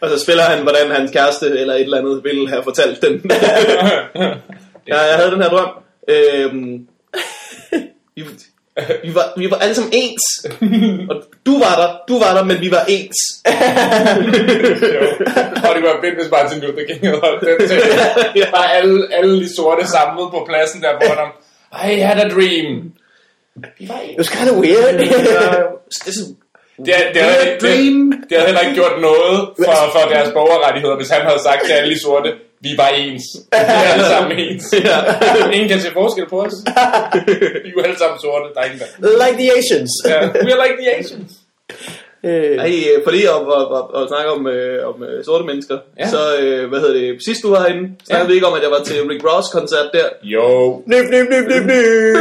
og så spiller han, hvordan hans kæreste eller et eller andet ville have fortalt den. ja, jeg havde den her drøm. Øhm, vi, var, vi var alle sammen ens. Og du var der, du var der, men vi var ens. Og det var fedt, hvis Martin Luther King havde holdt den til. Bare alle, alle de sorte samlet på pladsen der foran ham. I had a dream. Vi var It was kind of weird. det er Det, det, havde, det, det havde heller ikke gjort noget for, for deres borgerrettigheder, hvis han havde sagt til alle de sorte, vi var ens. Vi er alle sammen ens. Ja. Ingen kan se forskel på os. Vi er jo alle sammen sorte, der er ingen der. like the Asians. Ja, we are like the Asians. Øh, Ej, øh, for lige at, at, at, at snakke om, øh, om øh, sorte mennesker, Ja. så øh, hvad hedder det, sidst du var herinde, snakkede Ja. vi ikke om, at jeg var til Rick Ross koncert der. Jo. Nøb, nøb, nøb, nøb, nøb.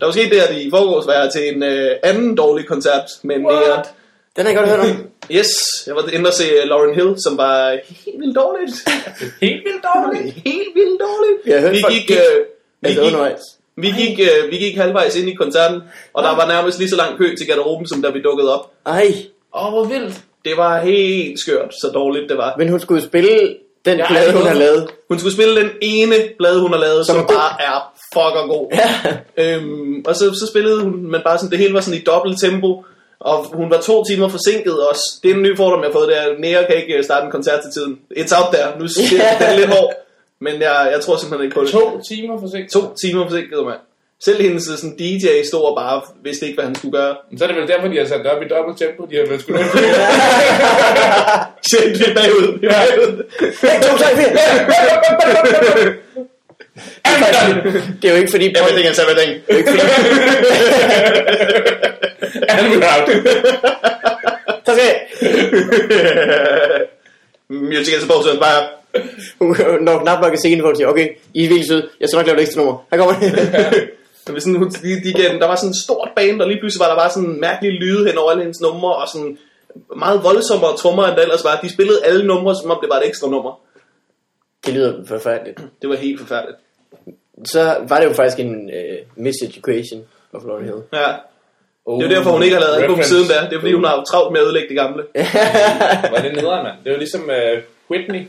Der var sket det, at i forgårs var jeg til en øh, anden dårlig koncert, men mere... What? Den har jeg godt hørt om. Yes, jeg var inde og se øh, Lauren Hill, som var helt vildt dårligt. Helt vildt dårligt. helt vildt dårligt. Jeg har hørt vi folk gik, gik- øh, vi, Altså gik, undervejs. vi, gik, øh, vi gik halvvejs ind i koncerten, og der var nærmest lige så lang kø til garderoben, som da vi dukkede op. Ej, Åh, oh, hvor vildt. Det var helt skørt, så dårligt det var. men hun skulle spille den Ja, plade, hun var- har lavet. Hun skulle spille den ene plade, hun har lavet, Som som, er bare er fucker god. Ja. Øhm, og så, så spillede hun, men bare sådan, det hele var sådan i dobbelt tempo, og hun var to timer forsinket også. Det er en ny fordom, jeg har fået, det er, at Nea kan ikke øh, starte en koncert til tiden. It's out there. Nu Ja. yeah. den er lidt hård, men jeg, jeg tror simpelthen ikke på det. To timer for sent. to timer forsinket, mand. Selv hendes øh, sådan, DJ stod og bare vidste ikke, hvad han skulle gøre. Så er det vel derfor, de har sat det op i dobbelt tempo. De har vel sgu nødt Sjældent lidt bagud. Er bagud. 1, 2, 3, 4. Det er jo ikke fordi... Everything is everything. And we're out. Tak skal Music is supposed to inspire. Når knap nok er scenen, hvor hun siger, okay, I er virkelig søde, jeg skal nok lave et ekstra nummer. Her kommer det. Men sådan, hun, de, de, igen, der var sådan en stort band, og lige pludselig var der bare sådan en mærkelig lyde hen over alle hendes numre, og sådan meget voldsommere trommer, end der ellers var. De spillede alle numre, som om det var et ekstra nummer. Det lyder forfærdeligt. Det var helt forfærdeligt. Så var det jo faktisk en uh, miseducation of Lauren Hill. Ja. Det er jo derfor, hun ikke har lavet album siden da. Det er fordi, hun har travlt med at ødelægge det gamle. Var det nederen, mand? Det var ligesom uh, Whitney.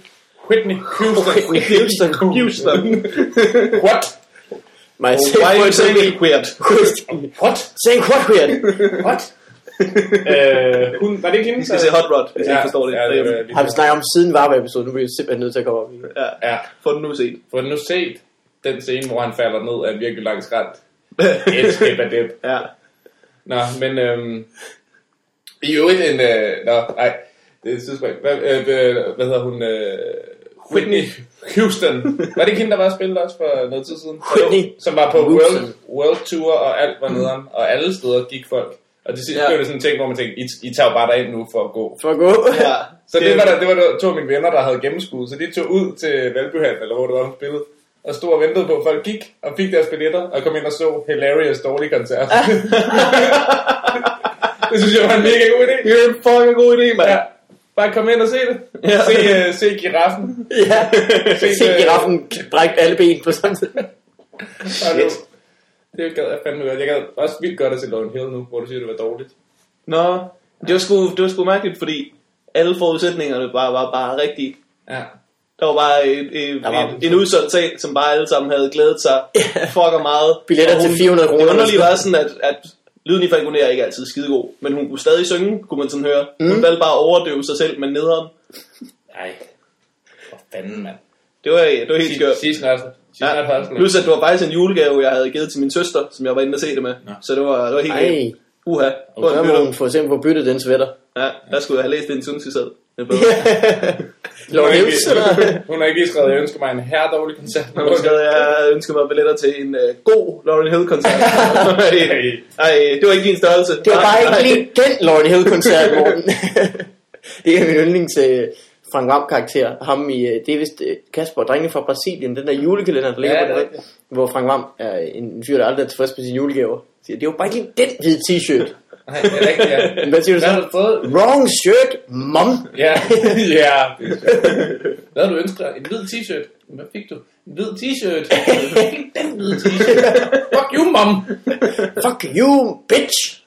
Whitney Houston. Houston. Houston. What? My Why safe are you saying it weird? What? Saying what weird. What? Uh, hun, var det ikke hende? Vi skal se Hot Rod, hvis I ikke forstår det. Ja, det var, Har vi snakket om siden varme episode, nu bliver vi simpelthen nødt til at komme op i. Ja, ja. få den nu set. Få nu set den scene, hvor han falder ned af en virkelig lang skrant. Et skib af det. ja. Nå, men øhm, i øvrigt en... Øh, nå, nej, det er et tidspunkt. Hvad, øh, øh, hvad hedder hun? Øh, Whitney Houston. Var det ikke hende, der var spillet også for noget tid siden? Whitney Som var på Houston. World, World Tour, og alt var nederen. Og alle steder gik folk. Og til sidst Ja. blev det sådan en ting, hvor man tænkte, I, I tager bare derind nu for at gå. For at gå. ja. Så det, var der, det var der to af mine venner, der havde gennemskuet. Så de tog ud til Valbyhallen, eller hvor det var, hun spillede. Og stod og ventede på, at folk gik og fik deres billetter, og kom ind og så Hilarious dårlig koncert. det synes jeg var en mega god idé. Det er en fucking god idé, mand. Ja. Bare kom ind og se det. Ja. Se, uh, se giraffen. Ja. Se giraffen brække alle ben på samme tid. Det, gad jeg fandme godt. Jeg gad også vildt godt at se Lauren Hill nu, hvor du siger, det var dårligt. Nå, det var sgu, det var sgu mærkeligt, fordi alle forudsætningerne bare, var bare rigtige. Ja. Der var bare et, et, Der var- et, en udsolgt sag, som bare alle sammen havde glædet sig fucker meget. Billetter Og til hun- 400 kroner. Det underlige var sådan, at, at lyden i Falconer er ikke altid skidegod, men hun kunne stadig synge, kunne man sådan høre. Mm. Hun valgte bare at overdøve sig selv med nederen. Nej. fanden, mand. Det var, det var helt skørt. Sig Ja. Plus at det var faktisk en julegave, jeg havde givet til min søster, som jeg var inde og se det med. Nå. Så det var, det var helt Ej. Uha. Det var så må hun for eksempel få byttet den sweater. Ja, der skulle jeg have læst det i en sundsisad. Det er bedre. Lov Hun har Niels, eller? ikke- Hun har ikke lige skrevet, jeg ønsker mig en her dårlig koncert. Nu skal jeg ønske mig billetter til en uh, god Lauren Hill-koncert. Ej, Ej, det var ikke din størrelse. Det var bare Nej, ikke lige den Lauren Hill-koncert, Morten. det er min yndlings øh, Frank Vam karakter. Ham i, øh, det er vist øh, Kasper og Drengene fra Brasilien, den der julekalender, der ligger Ja, på det er ryg, hvor Frank Vam er en, fyr, der aldrig er tilfreds med sine julegaver. Siger, det var bare ikke den hvide t-shirt. Nej, det er rigtigt, ja. Hvad siger du Hvad har så? du fået? Wrong shirt, mom. Ja, ja. Hvad har du ønsket dig? En hvid t-shirt. Hvad fik du? En hvid t-shirt. Fik den hvide t-shirt. Fuck you, mom. Fuck you, bitch.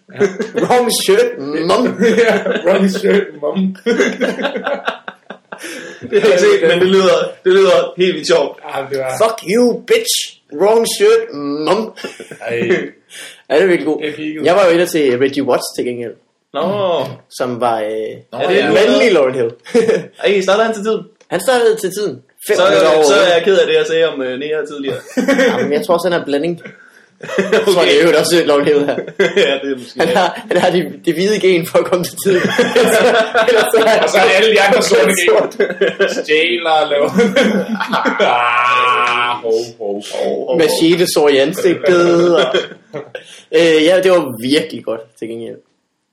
Wrong shirt, mom. ja, wrong shirt, mom. Det har jeg set, men det lyder, det lyder helt vildt sjovt. Det var... Fuck you, bitch. Wrong shirt, mom. Ej, Ja, det er virkelig god. Det peaked. Jeg var jo inde til Reggie Watts til gengæld, Nå, som var øh, Nå, Er det ja. en mandlig Lauren Hill. Ej, starter han til tiden? han startede til tiden. Fem Så, så er jeg ked af det, jeg sagde om uh, Nea tidligere. Jamen, jeg tror også, han er en blanding. Jeg tror, det er jo også Hill her. ja, det er måske. Han har, han har det, det hvide gen for at komme til tiden. Ellers så er Og så er det alle de andre sorte gænger. Stjæler og laver... ah, ho, ho, ho. Machete sår i ansigtet. Og... Øh, ja, det var virkelig godt til gengæld.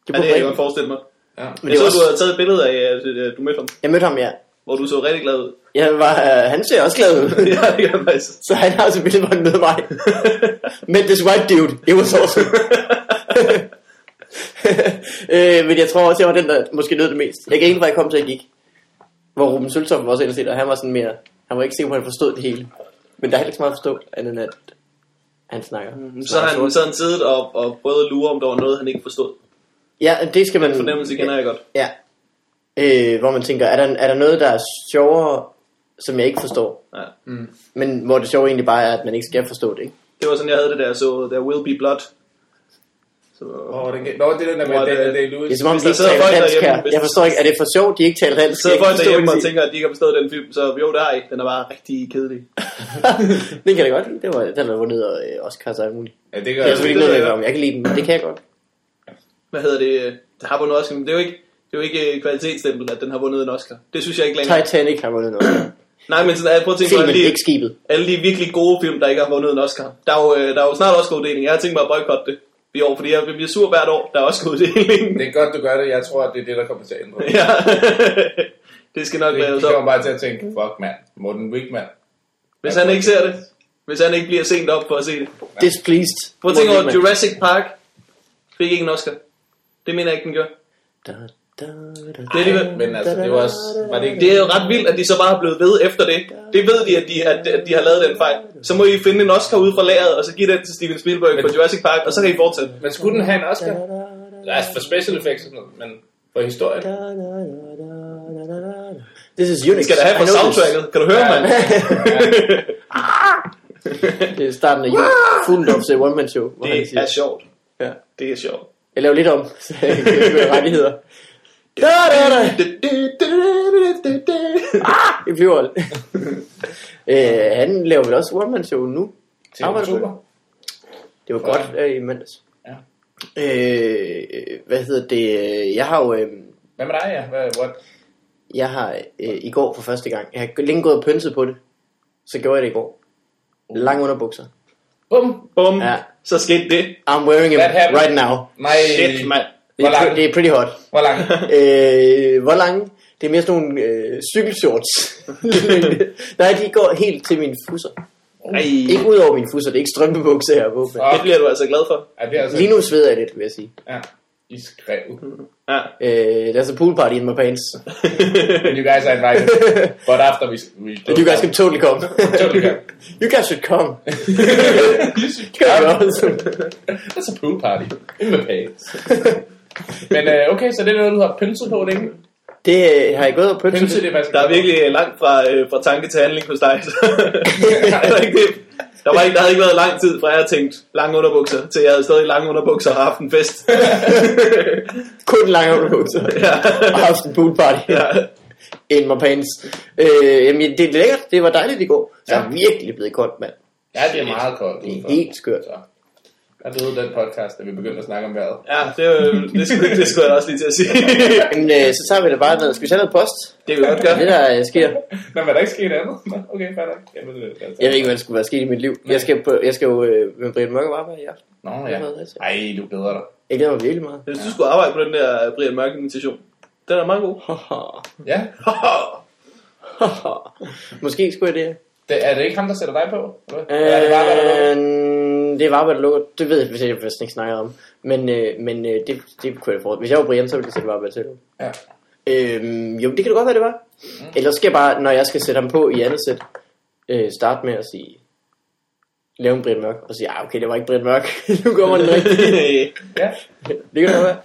Det Ja, det kan jeg godt forestille mig. Ja. Men Jeg så, du også, havde taget et billede af, at øh, du mødte ham, jeg mødte ham, ja. Hvor du så rigtig glad ud. Jeg var, øh, han ser også glad ud. ja, det faktisk. Så han har billede, hvor han møder mig. Men this white dude, it was awesome. øh, men jeg tror også, jeg var den, der måske nød det mest. Jeg kan ikke fra, jeg kom til, at jeg gik. Hvor Ruben Søltoft var også inde og han var sådan mere... Han var ikke sikker på, at han forstod det hele. Men der er heller ikke så meget at forstå, andet end at han snakker. Så har han, så har han siddet og, og prøvet at lure, om der var noget, han ikke forstod. Ja, det skal man... Fornemmelse kender jeg godt. Ja. Øh, hvor man tænker, er der, er der noget, der er sjovere, som jeg ikke forstår? Ja. Men hvor det sjove egentlig bare er, at man ikke skal forstå det, ikke? Det var sådan, jeg havde det der, så There Will Be Blood. Så, Åh, den, Nå, det er den der med er det- Daniel Day-Lewis. Det er som om, de der ikke taler dansk her. Jeg der- forstår ikke, er det for sjovt, de ikke taler dansk? sidder folk kan derhjemme og tænker, at de ikke har forstået den film, så jo, det har I. Den er bare rigtig kedelig. det kan jeg godt lide. Det var, den har vundet øh, Oscars og alt muligt. Ja, det gør Jeg er selvfølgelig ikke det noget, er- jeg, om. jeg kan lide den, men det kan jeg godt. Hvad hedder det? Det har vundet Oscar, men det er jo ikke, det er jo ikke øh, kvalitetsstempel, at den har vundet en Oscar. Det synes jeg ikke længere. Titanic har vundet noget. Nej, men sådan, prøv at tænke på alle de, ikke skibet. alle de virkelig gode film, der ikke har vundet en Oscar. Der er jo, øh, der er jo snart Oscar-uddeling. Jeg har tænkt mig at boykotte det i år, fordi jeg bliver sur hvert år, der er Oscar-uddeling. Det er godt, du gør det. Jeg tror, at det er det, der kommer til at ændre. det. ja. det skal nok Det, være det så. kommer bare til at tænke, fuck mand, Morten Wigman. Hvis han ikke ser det. Hvis han ikke bliver sent op for at se det. Displeased. Prøv at tænke over, Jurassic Park fik ikke en Oscar. Det mener jeg ikke, den da, da, Det er alligevel- Men altså, det var også... Var det ikke Det er jo ret vildt, at de så bare er blevet ved efter det. Det ved de, at de, at, at de har lavet den fejl. Så må I finde en Oscar ud fra lageret, og så give den til Steven Spielberg for Jurassic Park, og så kan I fortsætte. Men skulle den have en Oscar? Altså for special effects og sådan noget, men for historien. This is Unix. Det skal da have this. soundtracket. Kan du høre, Ja. mand? Det er starten af Fuglendorfs uh, one-man show. Hvor han Det siger, er sjovt. ja. Det er sjovt. Jeg laver lidt om, så jeg kan rettigheder. Da, da, da. I flyver. øh, han laver vel også one-man show nu? Arbejder du? Det var godt øh, i mandags. Ja. Øh, hvad hedder det? Jeg har jo... Øh, Hvad med dig, ja? Hvad, what? jeg har øh, i går for første gang... Jeg har længe gået og pynset på det. Så gjorde jeg det i går. Lang underbukser. Bum! Bum. Ja. Så skete det. I'm wearing happened. right now. Nej, Shit, mand. Hvor er, lang? det er pretty hot. hvor lang? Øh, hvor lange? Det er mere sådan nogle øh, cykelshorts. Nej, de går helt til mine fusser. Ej, Ikke ud over mine fusser, det er ikke strømpebukser her på. Men det bliver du altså glad for. Ja, det er altså... lige nu sveder jeg lidt, vil jeg sige. Ja, I skrev. Ja. Øh, there's a pool party in my pants. And you guys are invited. But after we... we And you guys can totally come. Totally come. you guys should come. you should come. That's a pool party. In my pants. Men øh, okay, så det er noget, du har pynset på længe. Det øh, har jeg gået og pynset. Pynset, det er faktisk... Der er virkelig langt fra, øh, fra tanke til handling hos dig. er der ikke det? Der, var ikke, der havde ikke været lang tid fra jeg tænkte lange underbukser, til jeg havde stadig lange underbukser og haft en fest. Kun lange underbukser. ja. Og haft en pool party. ja. in my pants. Øh, jamen, det er lækkert. Det var dejligt i går. Så Ja. er virkelig blevet koldt, mand. Ja, det er meget koldt. Det er helt skørt. Så. Der døde den podcast, da vi begyndte at snakke om vejret. Ja, det, det, skulle, det skulle jeg også lige til at sige. Men øh, så tager vi da bare noget. Skal vi tage noget post? det vil jeg godt gøre. Det der øh, sker. Nå, men er der ikke sket andet? Nå, okay, fair nok. Jamen, det, altså. Jeg ved ikke, hvad der skulle være sket i mit liv. Jeg skal, på, jeg skal jo øh, med Brian Mørk og arbejde i aften. Nå, Jeg ja. ved det, Ej, du glæder dig. Jeg glæder mig virkelig meget. Jeg synes, du skulle arbejde på den der Brian Mørk invitation. Den er meget god. Ja. Måske skulle jeg det. Det, er det ikke ham, der sætter dig på? Eller er det bare, hvad der? Øh, det var, hvad der lukker. Det ved jeg, hvis jeg faktisk ikke snakker om. Men, øh, men øh, det, det kunne jeg få. Hvis jeg var Brian, så ville jeg sætte bare til. Ja. Øhm, jo, det kan det godt være, det var. Mm. Ellers skal jeg bare, når jeg skal sætte ham på i andet sæt, øh, starte med at sige, lave en Brian Mørk, og sige, ah, okay, det var ikke Brian Mørk. nu kommer den rigtigt. Ja, det kan det godt være.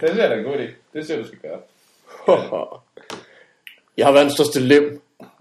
det er da en god idé. Det jeg, du skal gøre. jeg har verdens største lem.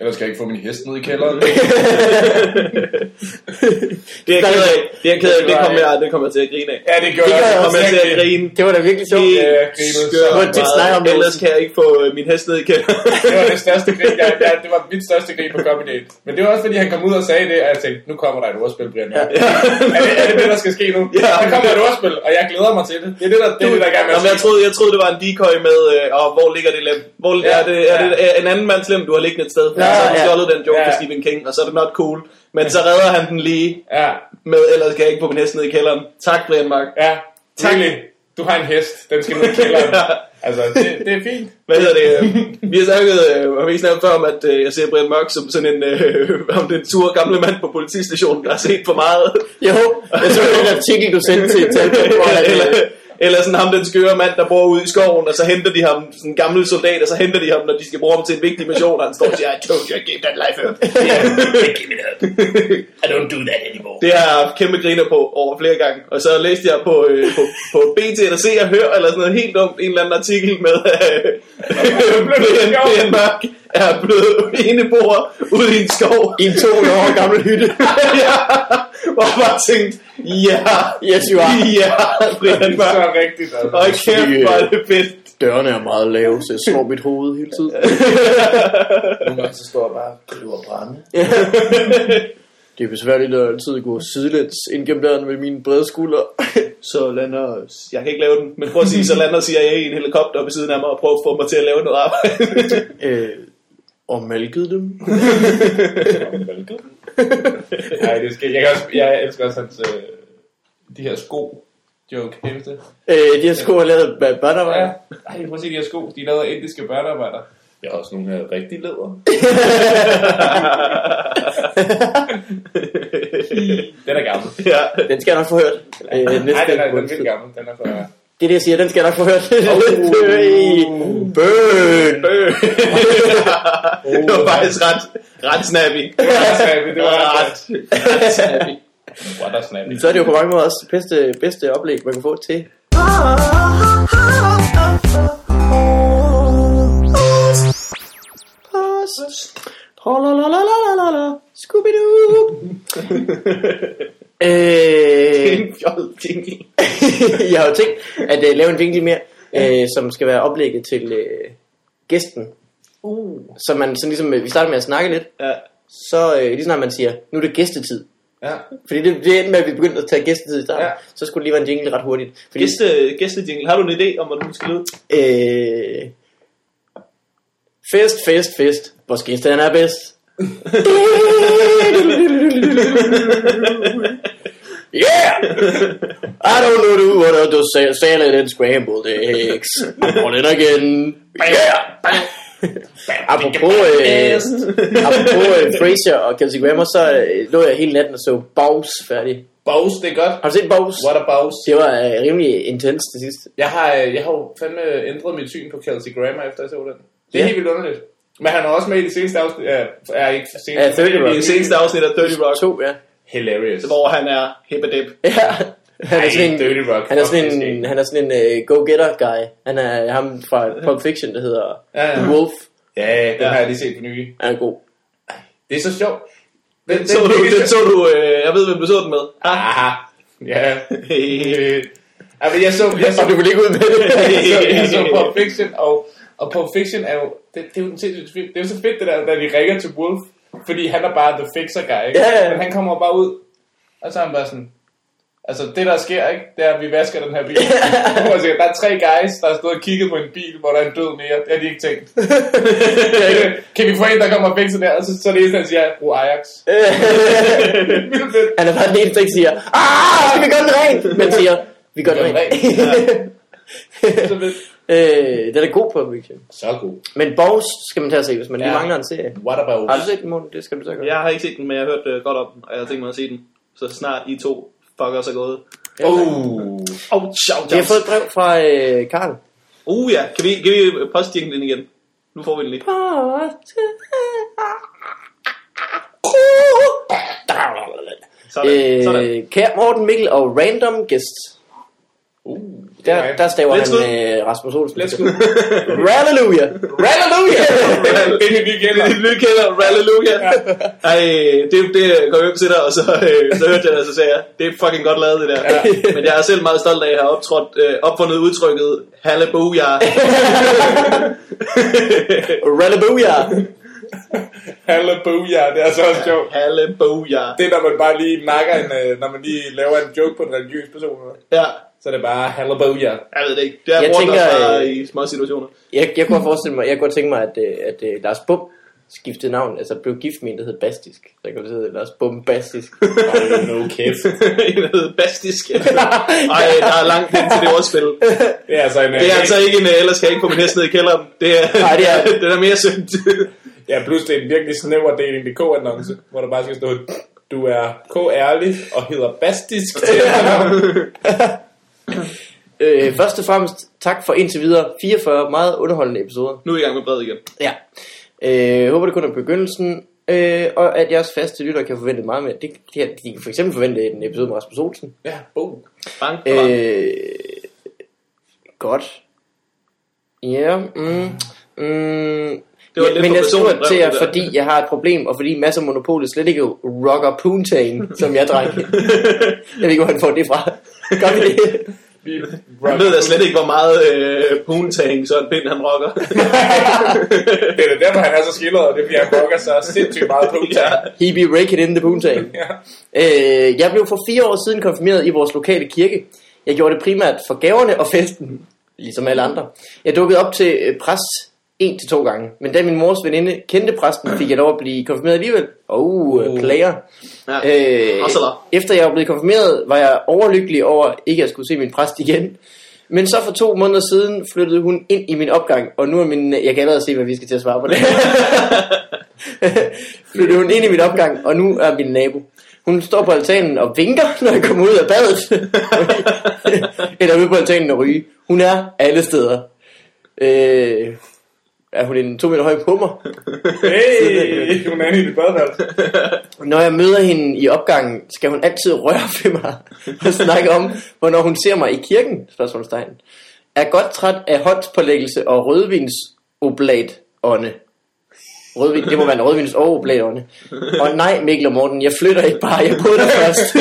Ellers skal jeg ikke få min hest ned i kælderen. Det er jeg ked af. Det er jeg ked af. Det kommer jeg, det kommer jeg til at grine af. ja, det gør Det gør jeg Det også. kommer jeg til at grine. Det var da virkelig sjovt. Ja, skørt Hvor tit snakker om det, Ellers kan jeg ikke få øh, min hest ned i kælderen. Det var det største grin. Jeg, jeg, det var mit største grin på Comedy Date. Men det var også fordi, han kom ud og sagde det, og jeg tænkte, nu kommer der et ordspil, Brian. Ja. Er, det, er det det, der skal ske nu? Ja. Der kommer et ordspil, og jeg glæder mig til det. Det er det, der, det, er det, der gerne Jamen, jeg, troede, jeg troede, det var en decoy med, øh, og hvor ligger det lem? Hvor, Ja, er, det, er ja. det en anden mands lem, du har liggende et sted? Ja, Ja, så har ja. stjålet den joke Ja. fra Stephen King, og så er det not cool. Men så redder han den lige Ja, med, ellers kan jeg ikke få min hest ned i kælderen. Tak, Brian Mark. ja. Tak. Virkelig. Du har en hest. Den skal ned i kælderen. Altså, det, det er fint. Hvad hedder det? øh, Vi har snakket, øh, og vi har snakket før om, at øh, jeg ser Brian Mørk som sådan en, øh, om den sure gamle mand på politistationen, der har set for meget. Jo, jeg så den artikel, du sendte til Talbot, hvor eller, han, eller, sådan ham, den skøre mand, der bor ude i skoven, og så henter de ham, sådan en gammel soldat, og så henter de ham, når de skal bruge ham til en vigtig mission, og han står og siger, I told you I gave that life up. Give up. I don't do that anymore. Det har jeg haft kæmpe griner på over flere gange. Og så læste jeg på, øh, på, på BT eller Se og Hør, eller sådan noget helt dumt, en eller anden artikel med, øh, Brian Mørk er blevet eneboer ude i en skov. i en 200 år gammel hytte. ja, jeg bare tænkte, ja, Yes, you are. ja, Brian Det er rigtigt, altså. Og kæft, hvor er det fedt. Dørene er meget lave, så jeg slår mit hoved hele tiden. Nogle gange så står jeg bare og driver brænde. Det er besværligt at altid gå sidelæns ind gennem døren med mine brede skuldre. Så lander, jeg kan ikke lave den, men prøv at sige, så lander CIA i en helikopter ved siden af mig og prøver at få mig til at lave noget arbejde. øh, og malkede dem. Nej, det skal jeg. Også, jeg elsker også hans... Øh, de her sko joke, det? Øh, de har sko har lavet med børnearbejde. Ja. Ej, prøv at se de her sko. De er lavet af indiske børnearbejder. Jeg har også nogle her rigtige læder. Den er gammel. ja. Den skal jeg nok få hørt. Øh, næste Nej, den er, den er gammel. Den er for... Det er det, jeg siger. Den skal jeg nok få hørt. Bøn. Bøn. Bøh. det var faktisk ret, ret snappy. Det var snappy, det var ret ret, ret snappy. What er snappy? Så er det jo på mange måder også det bedste, bedste oplæg, man kan få til. Post. Tralalalala. Scooby-Doo. øh, jeg har jo tænkt at uh, lave en vinkel mere, uh, som skal være oplægget til uh, gæsten. Uh. Så man sådan ligesom, øh, vi starter med at snakke lidt, Ja. så uh, lige snart man siger, nu er det gæstetid. Ja. Fordi det, det endte med, at vi begyndte at tage gæstetid i starten. Ja. Så skulle det lige være en jingle ret hurtigt. Fordi, Gæste, gæstejingle. Har du en idé om, hvordan den skal lyde? øh, fest, fest, fest. Vores gæster er bedst. Yeah! I don't know do what I do sa- salad and scrambled eggs. On it again. Yeah! apropos, øh, apropos øh, Frasier og Kelsey Grammer, så øh, lå jeg hele natten og så Bows færdig. Bows, det er godt. Har du set Bows? What a bows. Det var øh, rimelig intens til sidst. Jeg har, øh, jeg har jo fandme ændret mit syn på Kelsey Grammer, efter jeg så den. Det er Ja. helt vildt underligt. Men han er også med i det seneste afsnit. Ja, er ikke seneste. Ja, 30 Rock. I det seneste afsnit af 30 Rock, To, ja. Hilarious. hvor han er hip og dip. Ja. Han er Ej, sådan en, Dirty Rock. han er sådan en, han er sådan en uh, go-getter guy. Han er ham fra Pulp Fiction, der hedder Ja, ja. Wolf. Ja, den Ja. har jeg lige set på nye. Han er god. Det er så sjovt. Den, den, Så du, virkelig- den så du, øh, jeg ved, hvem du så den med. Aha. Ja. Ja, men jeg så, jeg så, Og du vil ikke ud med det. jeg så, jeg så Pulp Fiction, og, og Pulp Fiction er jo, det, det er jo en sindssygt film. Det er jo så fedt, det der, da de ringer til Wolf, fordi han er bare the fixer guy, ikke? Ja, ja. Men han kommer bare ud, og så er han bare sådan, altså det der sker, ikke, det er, at vi vasker den her bil. Siger, der er tre guys, der har stået og kigget på en bil, hvor der er en død mere. Det har de ikke tænkt. kan vi få en, der kommer og fikser det? Og så, så er det eneste, han siger, brug Ajax. Han er bare den eneste, der ikke siger, ah, vi gør den rent, men siger, vi gør den rent. Så fedt. Øh, den er god på Fiction. Så god. Men Bows skal man tage at se, hvis man lige Ja. mangler en serie. What about Har du set den, Morten? Det skal du så gøre. Jeg har ikke set den, men jeg har hørt uh, godt om den, og jeg har tænkt mig at se den. Så snart I to fuckers er gået. Oh. Oh, shout Vi har fået et brev fra øh, Karl. Uh ja, kan vi, kan vi postjingle den igen? Nu får vi den lige. Sådan, sådan. Øh, kære Morten Mikkel og random guests. Uh. Der, der staver Let's han øh, Rasmus Olsen. Let's go. Hallelujah. Hallelujah. Ind i nye kælder. Det er nye kælder, halleluja. Ej, det, det går jo ikke til dig, og så, øh, så hørte jeg det, og så sagde jeg, det er fucking godt lavet det der. Men jeg er selv meget stolt af, at jeg har optrådt, øh, opfundet udtrykket, halleluja. Hallelujah. Halleluja, det er så også sjovt. halleluja. Det er, når man bare lige nakker en, øh, når man lige laver en joke på en religiøs person. Ja, Så er det bare halleluja. jeg ved det ikke. Det er Jeg tænker, bare øh, i små situationer. Jeg, jeg kunne have forestillet mig, jeg kunne have tænkt mig, at, øh, at, at Lars Bum skiftede navn, altså blev gift med en, der hed Bastisk. Så kan det hedde Lars Bum Bastisk. Hold nu kæft. en, der hedder Bastisk. Ej, der er langt hen til det ordspil. Det er altså en... Det er altså ikke en, ellers skal jeg ikke få min hest ned i kælderen. Det er, Nej, det er- det er mere synd. Ja, pludselig en virkelig snæver Dating.dk-annonce, hvor der bare skal stå, du er k-ærlig og hedder Bastisk til. øh, først og fremmest, tak for indtil videre 44 meget underholdende episoder. nu er vi i gang med brevet igen. Ja. Øh, håber det kun er begyndelsen, øh, og at jeres faste lytter kan forvente meget mere. Det, de, de kan for eksempel forvente en episode med Rasmus Olsen. Ja, boom. Bang, bang. Øh, godt. Ja, mm, mm, Det var ja, lidt men for jeg personligt til jer, fordi jeg har et problem, og fordi masser af monopolet slet ikke rocker poontang, som jeg dreng. jeg ved ikke, hvor han får det fra. Gør vi det? Vi Jeg ved da slet ikke, hvor meget øh, poontang Søren Pind han rocker. Det er da derfor, han er så skildret, og det bliver han rocker så sindssygt meget på. ja. He be rake it in the poontang. Ja. Øh, jeg blev for fire år siden konfirmeret i vores lokale kirke. Jeg gjorde det primært for gaverne og festen, ligesom alle andre. Jeg dukkede op til øh, præst en til to gange, men da min mors veninde kendte præsten, fik jeg lov at blive konfirmeret alligevel. Oh, uh. player. ja. Øh, efter jeg var blevet konfirmeret, var jeg overlykkelig over ikke at skulle se min præst igen. Men så for to måneder siden flyttede hun ind i min opgang, og nu er min... Jeg kan allerede se, hvad vi skal til at svare på det. flyttede hun ind i min opgang, og nu er min nabo. Hun står på altanen og vinker, når jeg kommer ud af badet. Eller ude på altanen og ryge. Hun er alle steder. Øh, er hun en to meter høj pummer? Hey, hun er i dit badeværelse. Når jeg møder hende i opgangen, skal hun altid røre ved mig og snakke om, hvornår hun ser mig i kirken, spørgsmålstegn. Er godt træt af håndspålæggelse og rødvins oblat ånde. Rødvin, det må være en rødvins og oblat ånde. Og nej, Mikkel og Morten, jeg flytter ikke bare, jeg boede der først.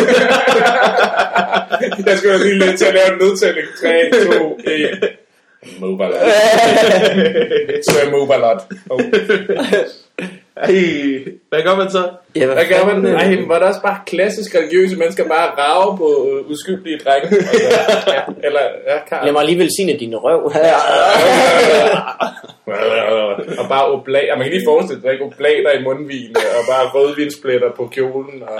Jeg skal jo lige lidt til at lave en nedtælling. 3, 2, 1. Mobalot. Så er Mobalot. Oh. Ej, hvad gør man så? Ja, Hvad gør man? fanden, Nej, øh, men var det også bare klassisk religiøse mennesker bare rave på øh, uskyldige drenge? Altså, ja, eller, ja, Karl. Lad mig lige velsigne din røv. og bare oblat. Og man kan lige forestille sig, ikke? oblater i mundvin, og bare rødvinspletter på kjolen. Og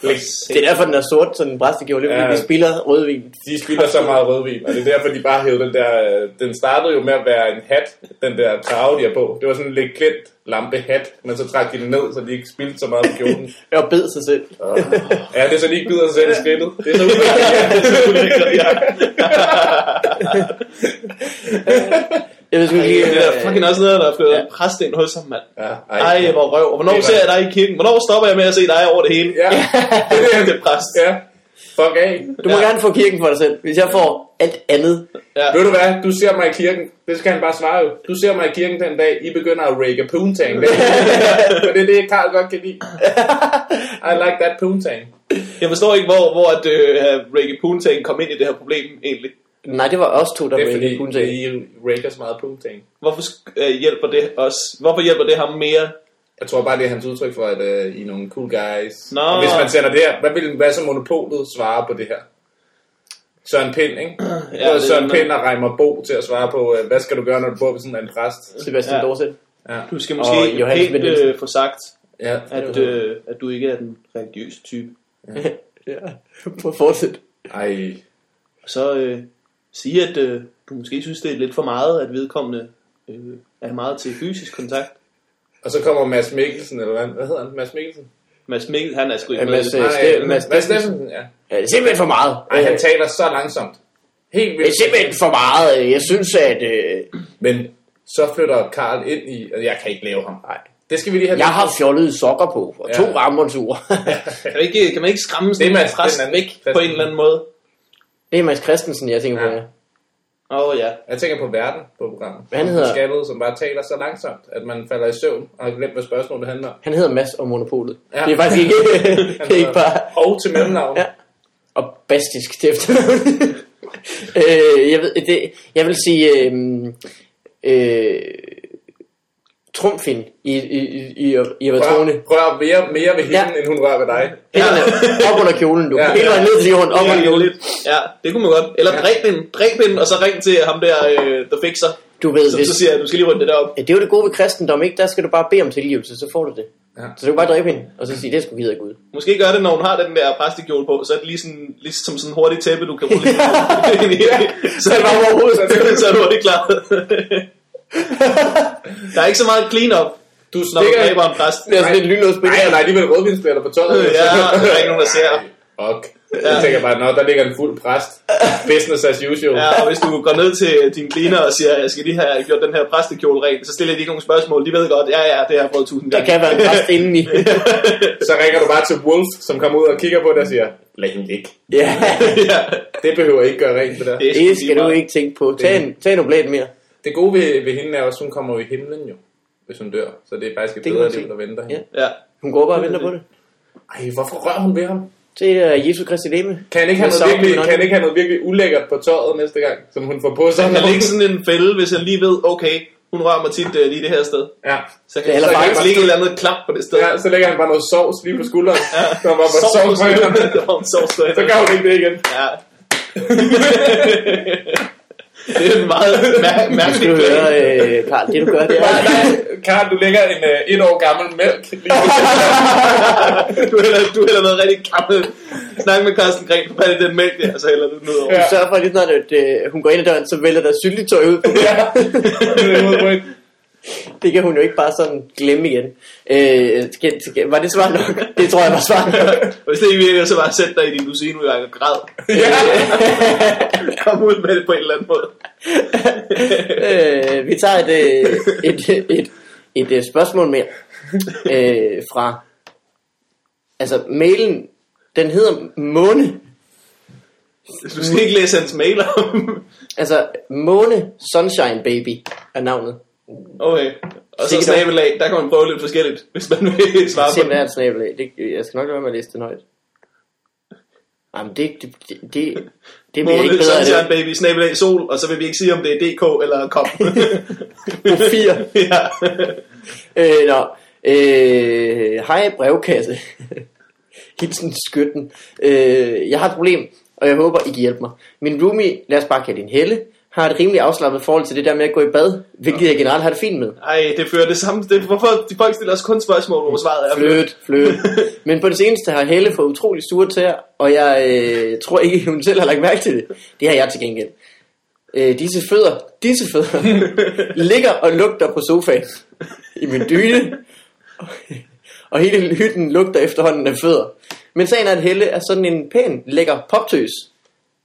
blik. Det er derfor, den er sort, så den det er, fordi Ja. de spiller rødvin. De spiller så meget rødvin, og det er derfor, de bare hævde den der... øh, Den startede jo med at være en hat, den der trave, de har på. Det var sådan en lidt klint lampe hat, men så trak de den ned, så de ikke spildte så meget kjolen. Jeg bed sig selv. Ja, det er så ikke bider sig selv i skridtet. Det er så ulækkert. ja. Jeg ved sgu ikke lige... Det er øh, fucking også noget, der er fået Ja. præst ind hos ham, mand. Ja, Ej, hvor røv. Og hvornår ser jeg dig i kirken? Hvornår stopper jeg med at se dig over det hele? Ja, det er Det præst. Ja, fuck af. Du må Ja. gerne få kirken for dig selv, hvis jeg får alt andet. Ja. Ved du hvad, du ser mig i kirken. Det skal han bare svare jo. Du ser mig i kirken den dag, I begynder at rake a poontang. For det er det, Karl godt kan lide. I like that poontang. Jeg forstår ikke, hvor, hvor at, øh, Reggae Poontang kom ind i det her problem egentlig. Nej, det var os to, der Det er fordi, Poontang. I rater så meget punktting. Hvorfor øh, hjælper det os? Hvorfor hjælper det ham mere? Jeg tror bare, det er hans udtryk for, at uh, I er nogle cool guys. Nå. Og hvis man sender det her, hvad vil hvad så monopolet svare på det her? Søren Pind, ikke? Ja, Ja, det er Søren Pind og Reimer Bo til at svare på, uh, hvad skal du gøre, når du bor ved sådan en præst? Sebastian Ja. ja. Dorset. Ja. Du skal Og måske Johannes helt Nielsen. øh, få sagt, ja. at, øh, at du ikke er den religiøse type. Ja, på fortsæt. Ej, Så øh, sige, at øh, du måske synes, det er lidt for meget, at vedkommende øh, er meget til fysisk kontakt. Og så kommer Mads Mikkelsen, eller hvad, hvad hedder han? Mads Mikkelsen? Mads Mikkel, han er sgu ikke Ja, med. Mads, det. øh, Nej, Mads, Mads Steffensen. Ja. Ja, det er simpelthen for meget. Ej, han taler så langsomt. Helt Det vildt. er simpelthen for meget. Jeg synes, at... Øh, Men så flytter Karl ind i, og jeg kan ikke lave ham. nej. Det skal vi lige have. Jeg har fjollede sokker på, og to Ja. ja. rammonture. Kan, ikke, kan man ikke skræmme sådan Det er en Mads- anden væk på en eller anden måde? det er Mads Christensen, jeg tænker på. Ja. Åh oh, ja. Jeg tænker på verden på programmet. Han hedder? Skaldede, som bare taler så langsomt, at man falder i søvn og har glemt, hvad spørgsmålet handler om. Han hedder Mads og Monopolet. Ja. Ja. Det er faktisk ikke, det er ikke bare... Og til mellemnavn. Ja. Og bastisk til efternavn. øh, jeg, ved, det, jeg vil sige... Øh, øh, trumfin i, i, i, i, Avatone. Rør, rør mere, mere ved hende, Ja. end hun rører ved dig. Hænderne op under kjolen, du. Ja. Ja. Hele vejen ned til jorden, op under Ja, kjolen. ja, det kunne man godt. Eller Ja. dræb hende, dræb hende, og så ring til ham der, øh, der fikser. Du ved, Så, hvis, så siger jeg, du skal lige runde det derop. Ja, det er jo det gode ved kristendom, ikke? Der skal du bare bede om tilgivelse, så får du det. Ja. Så du kan bare dræbe hende, og så sige, det er givet af Gud. Måske gør det, når hun har den der præstekjole på, så er det lige sådan, ligesom sådan en hurtig tæppe, du kan rulle ind i. så, Det var overhovedet. så er du hurtigt klar. der er ikke så meget clean-up, Du stikker dræber en præst. Det er sådan lidt lynlås Nej, der er alligevel rødvinspletter på tøjet. Ja, der er ikke nogen, der ser. Og jeg tænker bare, nå, der ligger en fuld præst. Business as usual. Ja, og hvis du går ned til din cleaner og siger, jeg skal lige have gjort den her præstekjole ren, så stiller de ikke nogen spørgsmål. De ved godt, ja, ja, det har jeg prøvet tusind Der gange. kan være en præst indeni. Så ringer du bare til Wolf, som kommer ud og kigger på det og siger, lad hende ligge. ja, ja, Det behøver ikke gøre rent, det der. det, er sgu det lige skal du ikke tænke på. Tag en, tag en oblat mere. Det gode ved, ved hende er også, at hun kommer jo i himlen jo, hvis hun dør. Så det er faktisk et Det kan bedre liv, der venter hende. Ja. Hun går bare og venter på det. Ej, hvorfor rører hun ved ham? Det er Jesus Kristi lemme. Kan han ikke have noget virkelig, kan han ikke have noget virkelig ulækkert på tøjet næste gang, som hun får på sig? Så kan ligge sådan en fælde, hvis han lige ved, okay, hun rører mig tit uh, lige det her sted. Ja. Så kan, Eller så kan faktisk- der ligge et eller andet klap på det sted. ja, så lægger han bare noget sovs lige på skulderen. Ja. Så var bare Sovs sovs på hænderne. Der var en sovs på Så gør hun ikke det igen. Ja. det er en meget mær- mærkelig plan. høre, øh, Karl, det du gør, det er... Nej, nej, Karl, du lægger en uh, et år gammel mælk lige på du hælder, du hælder noget rigtig gammelt. Snak med Carsten Gren, du i den mælk der, så hælder du den ud over. Du sørger for, at lige snart at, øh, hun går ind ad døren, så vælger der syltetøj ud. Ja. Det kan hun jo ikke bare sådan glemme igen. Øh, skal, skal, var det svar nok? Det tror jeg var svar nok. Hvis det ikke virker, så bare sæt dig i din dusineudgang og græd. Kom ud med det på en eller anden måde. øh, vi tager et, øh, et, et, et, et, et spørgsmål mere øh, fra... Altså, mailen, den hedder Måne. Du skal ikke læse hans mailer. Altså, Måne Sunshine Baby er navnet. Okay. Og så snabelag, der kan man prøve lidt forskelligt, hvis man vil svare på Simpelthen det. et snabelag. Det, jeg skal nok være med at læse den højt. Jamen, det, det, det, det, det bliver ikke bedre af det. baby, snabelag sol, og så vil vi ikke sige, om det er DK eller kom. Profil. ja. Øh, nå. Øh, hej brevkasse. Hilsen skytten. Øh, jeg har et problem, og jeg håber, I kan hjælpe mig. Min roomie, lad os bare kalde hende Helle, har et rimelig afslappet forhold til det der med at gå i bad, hvilket jeg generelt har det fint med. Ej, det fører det samme. Det, hvorfor de folk stiller os kun spørgsmål, hvor svaret er Fløt, fløt. Men på det seneste har Helle fået utrolig sure tæer, og jeg øh, tror ikke, hun selv har lagt mærke til det. Det har jeg til gengæld. Øh, disse fødder, disse fødder, ligger og lugter på sofaen i min dyne, og hele hytten lugter efterhånden af fødder. Men sagen er, at Helle er sådan en pæn, lækker poptøs.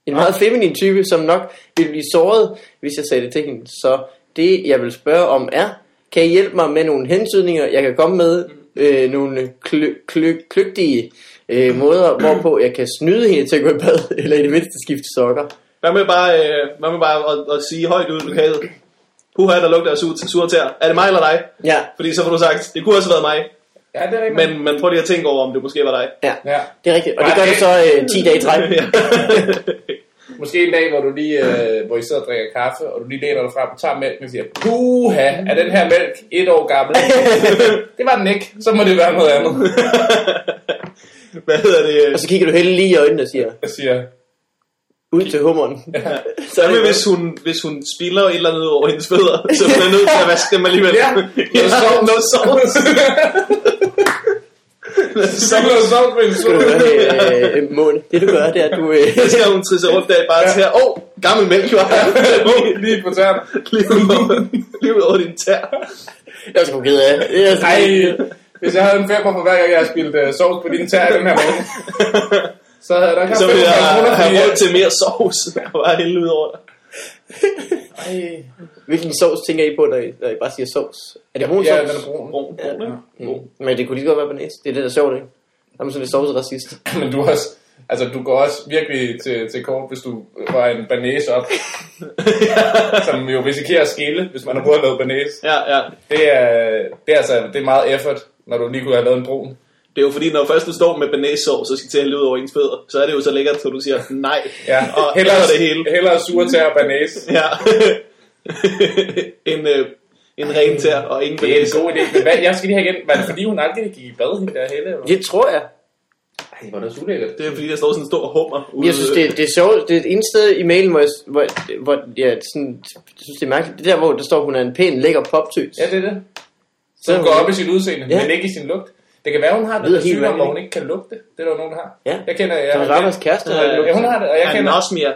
En meget feminin type, som nok ville blive såret, hvis jeg sagde det til hende. Så det, jeg vil spørge om er, kan I hjælpe mig med nogle hensydninger, jeg kan komme med? Øh, nogle kly- kløgtige øh, måder, hvorpå jeg kan snyde hende til at gå i bad, eller i det mindste skifte sokker. Hvad med bare, øh, hvad med bare at, at, sige højt ud i lokalet? Puha, der lugter af sur, sur tæer. Er det mig eller dig? Ja, Fordi så får du sagt, det kunne også have været mig. Ja, det er rigtigt. Men, men prøv lige at tænke over, om det måske var dig. Ja, Ja. det er rigtigt. Og det gør det så øh, 10 dage i træk. Måske en dag, hvor du lige, øh, hvor I sidder og drikker kaffe, og du lige læner dig frem og tager mælken og siger, puha, er den her mælk et år gammel? det var den ikke. Så må det være noget andet. Hvad hedder det? Og så kigger du Helle lige i øjnene og siger, Jeg siger, ud til hummeren. så Hvad med, hvis hun, hvis hun spiller et eller andet over hendes fødder, så hun er nødt til at vaske dem alligevel? Ja, ja noget sovs. Så må du sove med en sol. det, øh, Måne. Det du gør, det er, at du... Øh, Så skal hun trisse rundt der i bare til Åh, oh, gammel mælk var her. Lige på tæerne. Lige over, lige ud over din tær. jeg er sgu ked af. Jeg Ej, hvis jeg havde en femmer for hver gang, jeg har spildt uh, sovs på dine tær den her måned, så havde der Så vil kommet 500 kroner, jeg have råd til mere sovs. Og bare hælde ud over dig. Ej, Hvilken sovs tænker I på, når I, når I bare siger sovs? Er det brun ja, sovs? den er brun. Brun, brun, ja. Mm. Men det kunne lige så godt være banæs. Det er det, der er sjovt, ikke? Der er man sådan lidt sovsracist. Men du er også, altså du går også virkelig til, til kort, hvis du var en banæs op, som jo risikerer at skille, hvis man har prøvet at lave banæs. Ja, ja. Det er, det er altså, det er meget effort, når du lige kunne have lavet en brun. Det er jo fordi, når først du står med banæssovs og skal til at hælde ud over ens fødder, så er det jo så lækkert, så du siger nej. Ja, Og hellere, det hele. hellere sure tær og banæs. Ja. en, øh, en ren tær og ingen Det er en banæs. god idé. Men hvad, jeg skal lige have igen, var det fordi hun aldrig gik i bad, hende der Helle? Eller? Det tror jeg. Ej, hvor er det ulækkert. Det er fordi, der står sådan en stor hummer ude. Jeg synes, det, det er sjovt. Det er et ene sted i mailen, hvor jeg, hvor, hvor jeg sådan, synes, det er mærkeligt. Det er der, hvor der står, hun er en pæn, lækker poptøs. Ja, det er det. Så Så hun hun- går op i sit udseende, Ja. men ikke i sin lugt. Det kan være, hun har Det der sygdom, hvor hun ikke kan lugte. Det er der nogen, der har. Ja. Jeg kender... Jeg, Thomas Rammers kæreste har ikke Ja, hun har det, og jeg kender... Anosmia.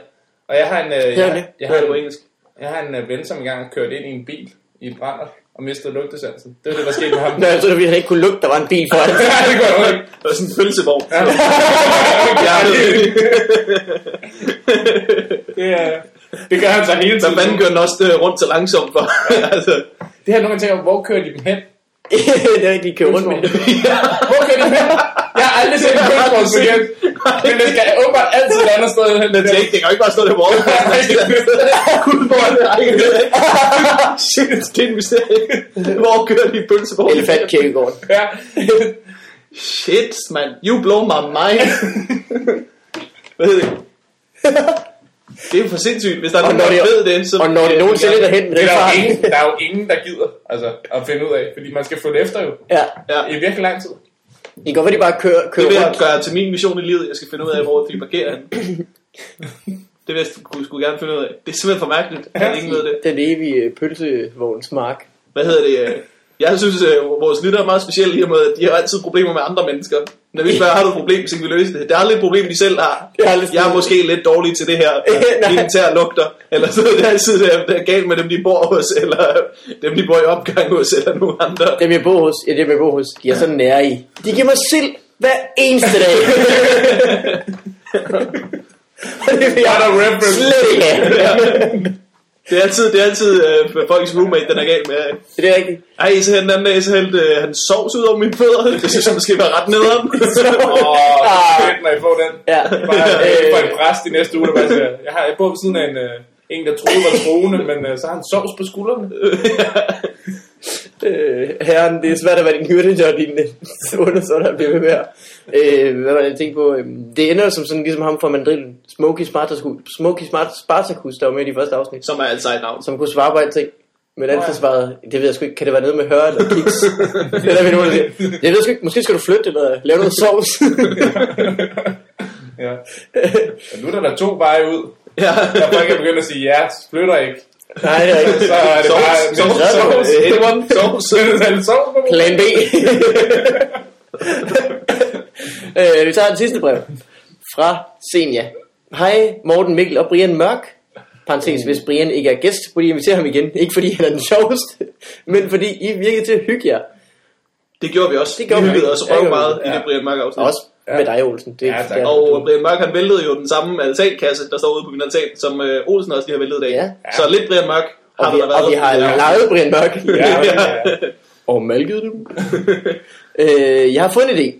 Og jeg har en... øh, Jeg, jeg, har er en, engelsk? jeg har en øh, ven, som engang kørte ind i en bil i en brænder og mistede lugtesansen. Det var det, der skete med ham. Nå, jeg troede, at han ikke kunne lugte, der var en bil foran. Ja, det går jo ikke. Det var sådan en følelsevogn. Ja. Det, er, det gør han så hele Hvad tiden. fanden gør den også øh, rundt så langsomt for? altså, Det her nogle gange tænker, hvor kører de dem hen? det er ikke lige kørt rundt med det. Hvor kører de hen? Jeg har aldrig set en kønsmålsbillет. Men det skal åbenbart altid et andet sted hen. den skal ikke, det kan jo ikke bare stå der på hvor er det ej, Shit, det er en mysterie. Hvor kører de pølsevogn? Elefantkirkegården. Ja. Shit, man. You blow my mind. Hvad hedder det? Det er jo for sindssygt. Hvis der er Og nogen, der det- ved det, så... Og når det nogensinde er derhen, Det er der, jo farten. ingen, der er jo ingen, der gider altså, at finde ud af, fordi man skal følge efter jo Ja, Ja. i virkelig lang tid. det kan godt være, de bare kører, Det kører vil jeg rundt. gøre til min mission i livet. Jeg skal finde ud af, hvor de parkerer hen. Det vil jeg skulle, skulle gerne finde ud af. Det er simpelthen for mærkeligt, at ingen ved det. Den evige pølsevognsmark. Hvad hedder det? Øh, Jeg synes, at vores lytter er meget specielle i og med, at de har altid problemer med andre mennesker. Når vi spørger, har du et problem, så kan vi løse det. Det er aldrig et problem, de selv har. Er Jeg er sådan- måske lidt dårlig til det her. Tær lugter. Eller så er det altid det er, det er galt med dem, de bor hos, eller dem, de bor i opgang hos, eller nogen andre. Dem jeg bor hos, ja, dem jeg bor hos, de er så nære i. De giver mig sild hver eneste dag. Det er der reference. slet ikke. Det er altid, det er altid øh, folks roommate, den er galt med. Det er rigtigt. Ej, så den anden dag, så hældte øh, han sovs ud over mine fødder. Det synes jeg måske var ret nederen. Åh, Ah. fedt, når I får den. Ja. Bare øh, for en præst i næste uge, der bare siger, jeg har jeg bor ved siden af en, øh, en der troede var troende, men øh, så har han sovs på skuldrene. øh, herren, det er svært at være din hyrde, når din øh, undersåtter bliver ved med at- øh, Hvad var det, jeg tænkte på? Øh, det ender som sådan, ligesom ham fra Mandrillen. Smokey Spartacus, Smokey Smart Spartacus, der var med i de første afsnit. Som er altså et navn. Som kunne svare på alting. Men ja. svarede, det ved jeg sgu ikke, kan det være noget med høre eller kiks? det er der, vi der siger, jeg ved sgu ikke, måske skal du flytte eller lave noget sovs. Ja. Men nu er der to veje ud. Ja. Der folk er begyndt at sige, ja, flytter ikke. Nej, det er ikke. Så er det bare... sovs, sovs. sovs. Anyone? Sovs. Sovs Plan B. øh, vi tager det sidste brev. Fra Senja. Hej Morten Mikkel og Brian Mørk. Parenthes, hvis Brian ikke er gæst, burde I invitere ham igen. Ikke fordi han er den sjoveste, men fordi I virkede til at hygge jer. Det gjorde vi også. Det gjorde vi vi. hyggede os Ja, røv meget vi. i det Brian Mørk afsnit. Og også med dig, Olsen. Det, Ja, tak. det er- Og Brian Mørk, han væltede jo den samme altankasse, der står ude på min altan, som øh, Olsen også lige har væltet i dag. Ja. Så lidt Brian Mørk har og, vi, der været. og vi har Ja. lejet Brian Mørk. Ja, ja. og malket dem. øh, jeg har fundet en idé.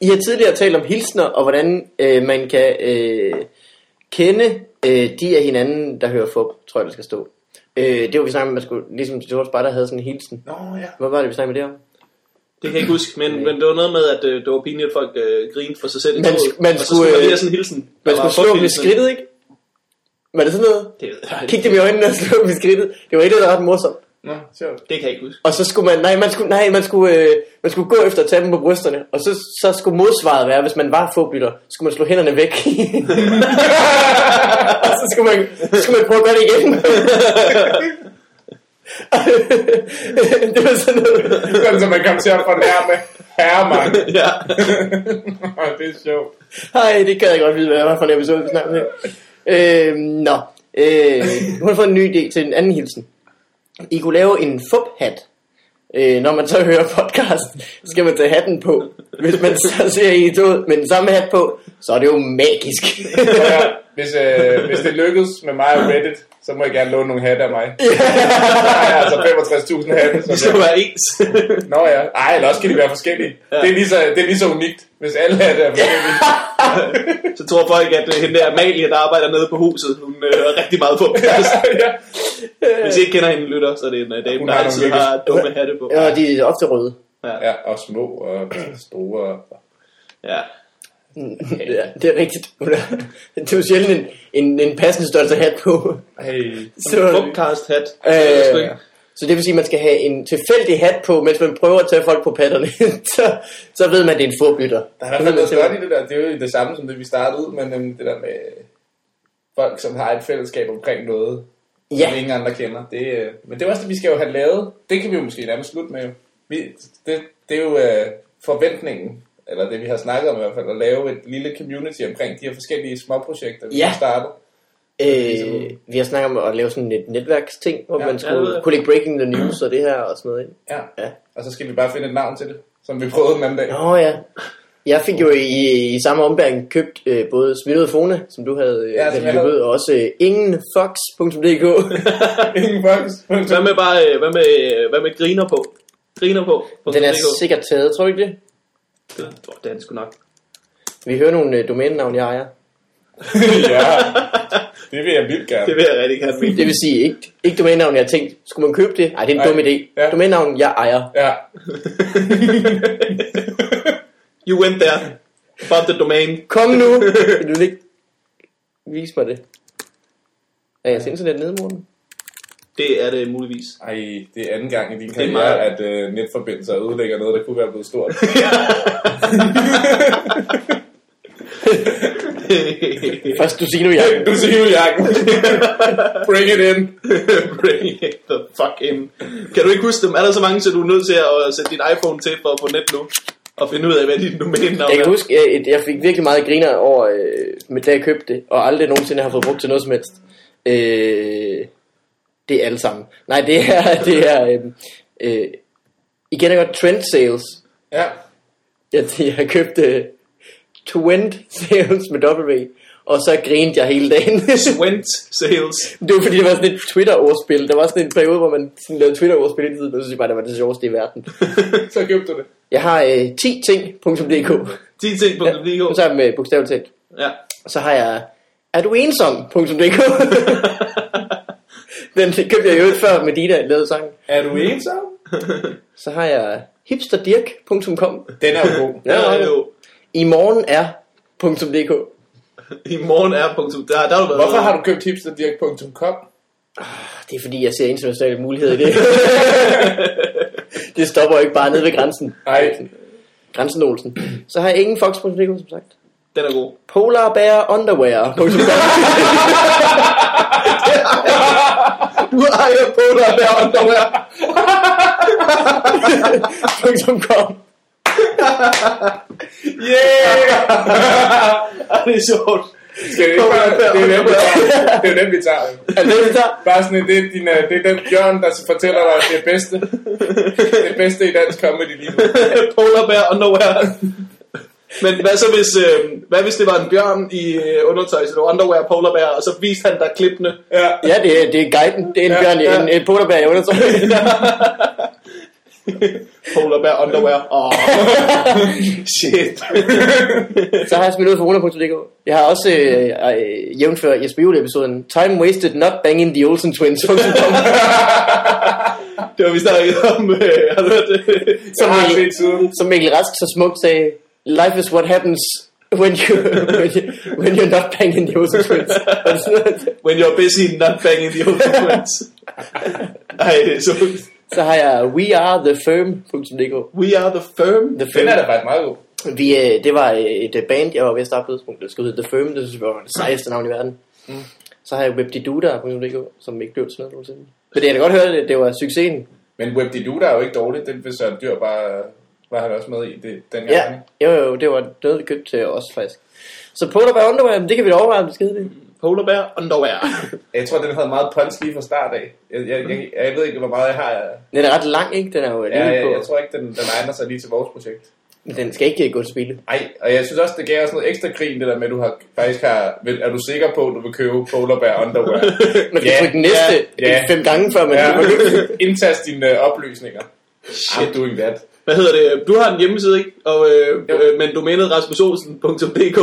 I har tidligere talt om hilsner, og hvordan øh, man kan øh, kende øh, de af hinanden, der hører fup, tror jeg, der skal stå. Øh, det var vi snakkede om, man skulle, ligesom George Sparta havde sådan en hilsen. Nå, ja. Hvad var det, vi snakkede med det om? Det kan jeg ikke huske, men, men det var noget med, at øh, det var pinligt, at folk øh, grinede for sig selv i Man toget. man og så skulle, skulle man lige øh, have sådan en hilsen. Man skulle slå dem i skridtet, ikke? Var det sådan noget? Det, Kig ikke. dem i øjnene og slå dem i skridtet. Det var et der var ret morsomt. Nå, sjovt. det kan jeg ikke huske. Og så skulle man, nej, man skulle, nej, man skulle, øh, man skulle gå efter at tage dem på brysterne. Og så, så skulle modsvaret være, hvis man var fåbytter, så skulle man slå hænderne væk. og så skulle man, så skulle man prøve at gøre det igen. det var sådan noget. Sådan, så man kom til at fornærme herremand. ja. det er sjovt. Ej, det gad jeg godt vide, hvad det var for en episode, vi snakker. Øh, nå, øh, nu har jeg fået en ny idé til en anden hilsen. I kunne lave en fup-hat. Øh, når man så hører podcast, skal man tage hatten på. Hvis man så ser i toget med den samme hat på, så er det jo magisk. Ja, hvis, øh, hvis det lykkes med mig og Reddit, så må I gerne låne nogle hatte af mig. Ja. altså 65.000 hatte. De Så skal det, være ens. nå ja, ej, eller også kan de være forskellige. Ja. Det, er lige så, det er lige så unikt, hvis alle hatte er forskellige. så tror folk, at øh, hende der Amalie, der arbejder nede på huset, hun øh, er rigtig meget på. ja. Hvis I ikke kender hende, lytter, så er det en uh, dame, Hun der har altid har dumme hatte på. ja, de er ofte røde. ja, og små og store. Ja. Ja, det er rigtigt. Det er jo sjældent en, en, en passende størrelse hat på. Hey. Så, Podcast hat. Øh, så det vil sige, at man skal have en tilfældig hat på, mens man prøver at tage folk på patterne. så, så ved man, at det er en fodbytter. Der er i hvert fald noget godt i det der. Det er jo det samme, som det vi startede ud, men øhm, det der med folk, som har et fællesskab omkring noget, Ja. som ingen andre kender. Det, øh, men det er også det, vi skal jo have lavet. Det kan vi jo måske nærmest slutte med. Vi, det, det er jo øh, forventningen, eller det vi har snakket om i hvert fald, at lave et lille community omkring de her forskellige småprojekter, vi Ja. har startet. Øh, vi har snakket om at lave sådan et netværksting, hvor Ja, man ja, skulle jeg. kunne lægge breaking the news og det her og sådan noget. Ikke? Ja. Ja. Og så skal vi bare finde et navn til det, som vi prøvede den anden dag. Nå ja. Jeg fik jo i, i samme ombæring købt øh, både Smittet Fone, som du havde øh, Ja, ja, løbet, havde. og også øh, ingenfox.dk. Ingen boks. Hvad med bare, øh, hvad med, øh, hvad med griner på? Griner på. på Den er sikkert taget, tror du ikke det? Åh, det er den sgu nok. Vi hører nogle øh, domænenavn, jeg ejer. ja, det vil jeg vildt gerne. Det vil jeg rigtig gerne. Det vil sige, ikke, ikke domænenavn, jeg har tænkt. Skulle man købe det? Nej, det er en Nej. dum idé. Ja. Domænenavn, jeg ejer. Ja. You went there. About the domain. Kom nu! Vil du ikke vise mig det? Er jeres internet nede, morgen? Det er det muligvis. Ej, det er anden gang i din er karriere, meget- at øh, netforbindelser ødelægger noget, der kunne være blevet stort. Først du siger nu, jeg. du siger jo, Jakob. Bring it in. Bring it the fuck in. Kan du ikke huske dem? Er der så mange, så du er nødt til at sætte din iPhone til for at få net nu? Og finde ud af, hvad dit domænenavn Jeg kan er? huske, jeg, jeg fik virkelig meget griner over, øh, med da jeg købte det, og aldrig nogensinde har fået brugt til noget som helst. Øh, det er alle sammen. Nej, det er, det er, øh, øh, I kender godt trend sales. Ja. Jeg, jeg har købt øh, Twent sales med W, og så grinede jeg hele dagen. Swent sales. det var fordi, det var sådan et Twitter-ordspil. Der var sådan en periode, hvor man sådan lavede Twitter-ordspil hele tiden, og så synes jeg bare, det var det sjoveste i verden. Så købte du det. Jeg har øh, 10 ting.dk. 10 ting på Ja, jeg med bogstaveligt talt. Ja. Og så har jeg Er du ensom.dk Den købte jeg jo før Medina lavede sangen. Er du ensom? Så har jeg hipsterdirk.com Den er jo god. Ja, Ja, jo. I morgen er.dk I morgen er. Der, der har du været Hvorfor har du købt hipsterdirk.com? Det er fordi jeg ser internationale muligheder i det Det stopper jo ikke bare nede ved grænsen Nej. Grænsen Olsen Så har jeg ingen fox.dk som sagt Den er god. Polar Bear Du ejer på dig der underwear. .com Yeah! Ej, det er sjovt. Skal det ikke bare... Det er jo den, vi tager. Det er den, vi tager. Er det det, vi tager? Bare sådan, det er, din, øh, det er den bjørn, der fortæller dig det bedste. Det bedste i dansk comedy lige nu. Polar bear underwear. Men hvad så hvis, øh, hvad hvis det var en bjørn i øh, undertøj, så det var underwear polar bear, og så viste han dig klippene. Ja. Ja, det er, det er guiden. Det er en Ja, bjørn, ja. en, en polar bear i undertøj. Polar bear underwear. Oh, shit. Så har jeg smidt ud for 100.dk. Jeg har også øh, øh, jævnfør Jesper episoden Time wasted not banging the Olsen twins. Det var vi snakket om. Øh, har du hørt det? Som Mikkel, som Mikkel Rask så smukt sagde, life is what happens when, you, when, you, when you're not banging the Olsen twins. Det? When you're busy not banging the old friends. Ej, det er så så har jeg wearethefirm.dk. We are the firm. The Den Firm. er da faktisk meget god. Vi, øh, det var øh, et øh, band, jeg var ved at starte på et tidspunkt, der skulle hedde The Firm, det synes jeg var det sejeste navn i verden. Mm. Så har jeg webdiduda.dk, som ikke blev til noget nogensinde. Men det jeg kan godt høre, det, det var succesen. Men WebDiduda er jo ikke dårligt. Den vil Søren Dyr bare var han også med i det, den Ja, gang. jo, jo, det var noget, vi købte til os faktisk. Så Polar Bear Underwear, det kan vi da overveje, om det skide det. Polar bear underwear. Jeg tror, den havde meget punch lige fra start af. Jeg, jeg, jeg, jeg ved ikke, hvor meget jeg har. Den er ret lang, ikke? Den er jo Ja, jeg, på. jeg tror ikke, den, den egner sig lige til vores projekt. Men Den skal ikke gå til spilde. Ej, og jeg synes også, det gav os noget ekstra grin, det der med, at du har, faktisk har... Er du sikker på, at du vil købe Polar Bear Underwear? Man kan Ja, trykke næste ja, ja. fem gange, før man ja. Indtast dine øh, oplysninger. I'm doing that. Hvad hedder det? Du har en hjemmeside, ikke? Og, øh, Jo. øh, men domænet rasmusolsen.dk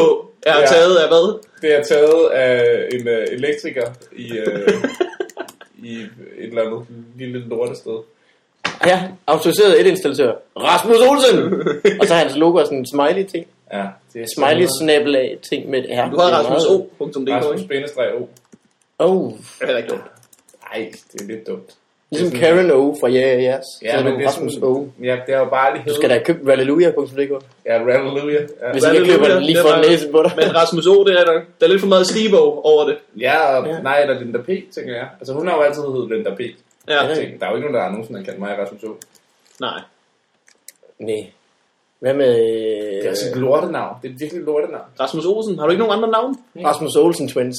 er Ja. taget af hvad? Det er taget af en øh, elektriker i, øh, i et eller andet lille lortested. ja, autoriseret elinstallatør. Rasmus Olsen! og så har hans logo er sådan en smiley ting. Ja, det er Smiley snabel af ting med et R. Du har er Rasmus ikke? Bindestreg O. Oh, Det er heller ikke dumt. Nej, det er lidt dumt. Ligesom Det er sådan- Karen O fra Ja Ja Yes. Ja, så er men det er Rasmus O. Ja, det har jo bare lige Du skal da have købt Ralleluja.dk. Ja, Hallelujah. Ja. Hvis ikke jeg køber den lige for læse på dig. Men Rasmus O, det er der, der er lidt for meget Steve over det. Ja, og, Ja. nej, eller Linda P, tænker jeg. Altså, hun har jo altid heddet Linda P. Ja, Ja. Tænk, Der er jo ikke nogen, der har nogensinde kaldt mig Rasmus O. nej. Nej. Hvad med Det er også et lortenavn. Det er et virkelig lortenavn. Rasmus Olsen, har du ikke nogen andre navn? Rasmus Olsen Twins?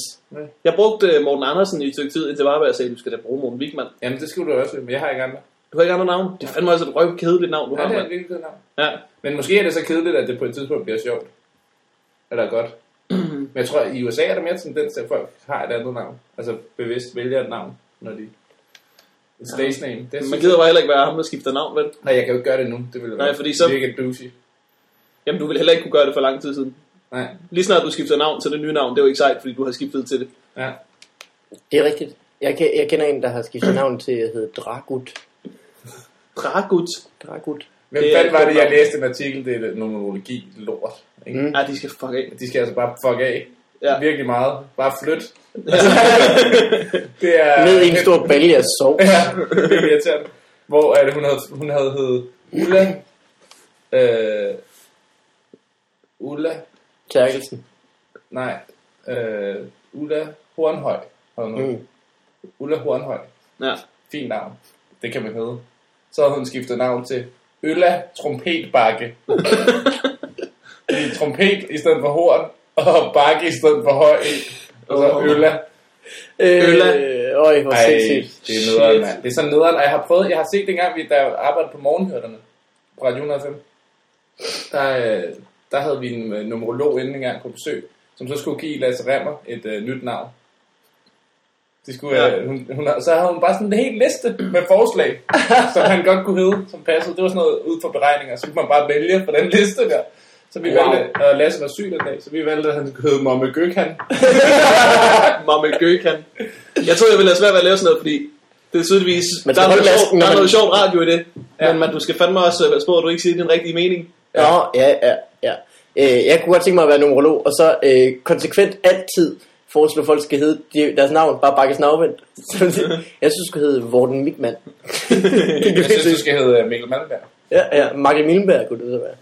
Jeg brugte øh, Morten Andersen i et stykke tid, indtil Varberg sagde, du skal da bruge Morten Wigman. Jamen, det skulle du også, men jeg har ikke andre. Du har ikke andre navn? Det er fandme også et røv kedeligt navn, du Ja, har. det er et virkelig fedt navn. Ja. Men måske er det så kedeligt, at det på et tidspunkt bliver sjovt. Eller godt. Men jeg tror, at i USA er der mere tendens til, at folk har et andet navn. Altså bevidst vælger et navn, når de... Et stage name. Det Man gider bare heller ikke være ham, der skifter navn, vel? Nej, jeg kan jo ikke gøre det nu. Det vil Nej, fordi så- virke douchey. Jamen, du ville heller ikke kunne gøre det for lang tid siden. Nej, Lige snart du skifter navn til det nye navn, det er jo ikke sejt, fordi du har skiftet til det. ja. Det er rigtigt. Jeg, jeg kender en, der har skiftet navn til at hedde Dragut. Dragut. Dragut. Hvem Det fanden var det, et jeg læste en artikel? Det er numerologi lort. Ikke? Mm. Ja, de skal fuck af. De skal altså bare fuck af. Ja. Virkelig meget. Bare flyt. det er... Ned i en stor balje af sov. Ja, det er irriterende. Hvor er det, hun havde, hun havde heddet Ulla... Øh, Ulla... Terkelsen. Nej. Øh, Ulla Hornhøj. Mm. Ulla Hornhøj. Ja. Fint navn. Det kan man hedde. Så havde hun skiftet navn til Ølla Trompetbakke. Fordi trompet i stedet for horn, og bakke i stedet for høj. Og så Åh. Ølla. Ølla. Øh, øj, hvor sindssygt. det er nederen, mand. Det er sådan nederen, og jeg har prøvet, jeg har set dengang, vi der arbejdede på morgenhørterne på Radio 105. Der, øh, der havde vi en øh, numerolog inden engang på besøg, som så skulle give Lasse Remmer et øh, nyt navn. De skulle, Ja. øh, hun, hun, så havde hun bare sådan en hel liste med forslag, som han godt kunne hedde, som passede. Det var sådan noget ud fra beregninger, så kunne man bare vælge på den liste der. Så vi Wow. valgte, og Lasse var syg den dag, så vi valgte, at han skulle hedde Momme Gøkhan. Mamme Gøkan. Jeg tror, jeg ville have svært ved at lave sådan noget, fordi det er tydeligvis, Men der er, så noget sjovt, masken, der er man- noget sjovt radio i det. Ja. Men man, du skal fandme også øh, passe på, at du ikke siger din rigtige mening. Ja, ja, ja. ja. Øh, jeg kunne godt tænke mig at være numerolog, og så øh, konsekvent altid foreslå, at folk skal hedde de, deres navn, bare bakkes det- jeg synes, det skulle hedde Vorten Migman. Jeg synes, du skal hedde øh, Mikkel Malmberg. ja, ja, Markel Millenberg kunne det så være.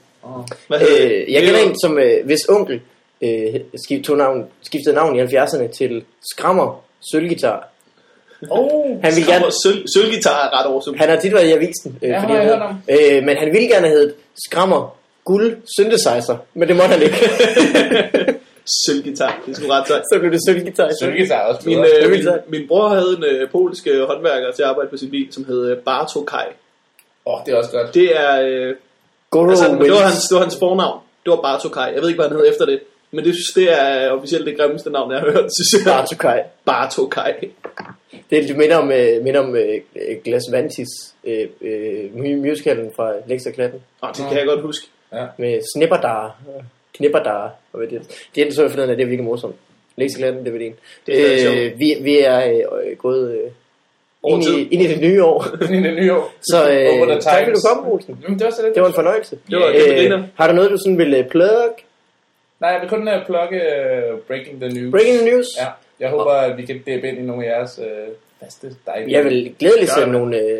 Hvad hedder? Øh, jeg kender en, som øh, hvis onkel øh, skift, tog navn, skiftede navn i 70'erne til Skrammer Sølvgitar. Oh, Han ville gerne, Sølv, sølvgitar er ret awesome. han har tit været i avisen, øh, Ja, fordi har jeg han, hørt om. øh, men han ville gerne have heddet Skrammer Guld Synthesizer, men det måtte han ikke. Sølvgitar, det er sgu ret sejt. så blev det Sølvgitar. Sølvgitar er også Min, øh, min, min bror havde en øh, polsk øh, håndværker til at arbejde på sin bil, som hed øh, Barto Kai. Åh, oh, det er også godt. Det er, øh, Goro altså, det, var hans, det var hans fornavn. Det var Barto Kai. Jeg ved ikke, hvad han hed efter det. Men det synes det er officielt det grimmeste navn, jeg har hørt. Synes jeg. Bartokai. Barto Kai. Det er lidt minder om, øh, minder om øh, Glas Vantis øh, øh, mu- musicalen fra Lex og Klatten. Oh, det kan jeg godt huske. Med Snipperdar. Knipperdar. Og hvad det er. Det er så jeg forneden af, det er virkelig morsomt. Lex og Klatten, det er det en. Det er. Øh, vi, vi er øh, gået øh, Ind, tid. i, ind i det nye år. i det nye år. Så øh, tak fordi du kom, Olsen. Jamen, det var så lidt. Det var en fornøjelse. Det var kæmpe griner. har du noget, du sådan vil øh, plug? Nej, jeg vil kun uh, plukke uh, Breaking the News. Breaking the news? Ja, jeg håber, at vi kan dæbe ind i nogle af jeres uh, faste dejlige... Jeg vil glædeligt det. nogle... Øh,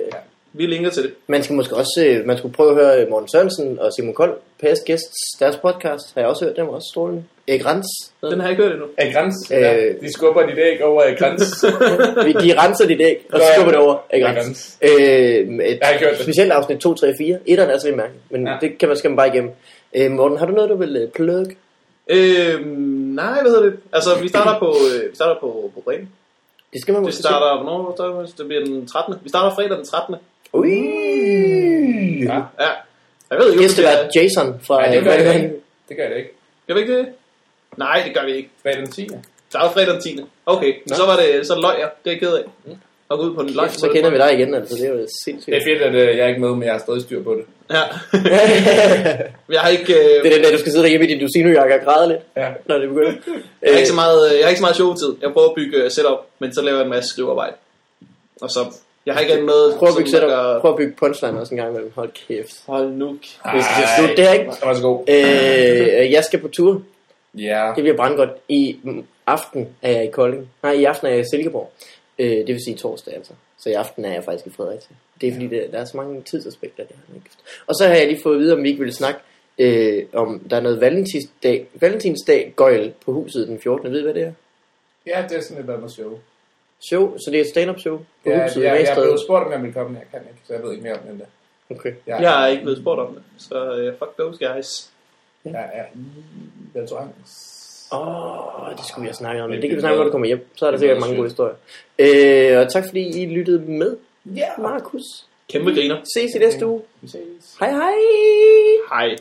Vi linker til det. man skal måske også øh, man skulle prøve at høre Morten Sørensen og Simon Kold, past guests, deres podcast. Har jeg også hørt, den var også strålende. Erik Rans. Den har jeg ikke hørt endnu. Af græns, Øh. ja, de skubber dit æg over. Vi- De renser dit æg, og så skubber det over. Erik Ja, Rans. Øh, et Jeg har ikke hørt det. specielt afsnit 2, 3 og 4. Etteren er så lidt mærkeligt, men Ja. det kan man, skal man bare igennem. Øh, Morten, har du noget, du vil øh, plug? Øhm, nej, hvad hedder det? Altså, vi starter på, øh, vi starter på, på Bremen. Det skal man Det måske starter, hvornår starter det? Det bliver den 13. Vi starter fredag den 13. Ui! Ja. Ja. Jeg ved ikke, om det bliver... Jason fra... Nej, det gør jeg hedder ikke. Det gør jeg ikke. Gør vi ikke det? Nej, det gør vi ikke. Fredag den 10. Vi starter fredag den 10. Okay, Nå. så var det, så løg jeg. Det er jeg ked af. Og gå ud på en løg. Så kender vi dig igen, altså. Det er jo sindssygt. Det er fedt, at øh, jeg er ikke med, men jeg har stadig styr på det. Ja. jeg har ikke... Øh, det er den der, du skal sidde derhjemme i din dusinojakke og græde lidt, Ja. når det begynder. Jeg har ikke så meget, jeg har ikke så meget showtid. Jeg prøver at bygge øh, setup, men så laver jeg en masse skrivearbejde. Og så, jeg har ikke andet noget... Prøv at bygge setup. gør- Prøv at bygge punchline også en gang imellem. Hold kæft. Hold nu. Slut. Det er ikke... Det var så god. Øh, jeg skal på tur. Ja. Det bliver brandgodt. I aften er jeg i Kolding. Nej, i aften er jeg i Silkeborg. Øh, det vil sige torsdag altså. Så i aften er jeg faktisk i Fredericia. Det er fordi, det, der er så mange tidsaspekter. Det her. ikke? Og så har jeg lige fået at vide, om vi ikke ville snakke øh, om, der er noget valentinsdag, valentinsdag gøjl på huset den 14. Ved I, hvad det er? Ja, det er sådan et andet show. Show, så det er et stand-up show på Ja, huset jeg, i jeg er blevet spurgt, om jeg vil komme, men jeg kan ikke, så jeg ved ikke mere om det end det. Okay. Jeg, Jeg er ikke blevet spurgt om det. Så uh, fuck those guys. jeg er i restaurant. Åh, oh, det skulle vi have snakket om. Men Det kan vi snakke om, når du kommer hjem. Så er der det er sikkert mange gode historier. Øh, og tak fordi I lyttede med. Ja, Markus. Kæmpe griner. Ses i næste uge. vi ses. Hej hej. Hej.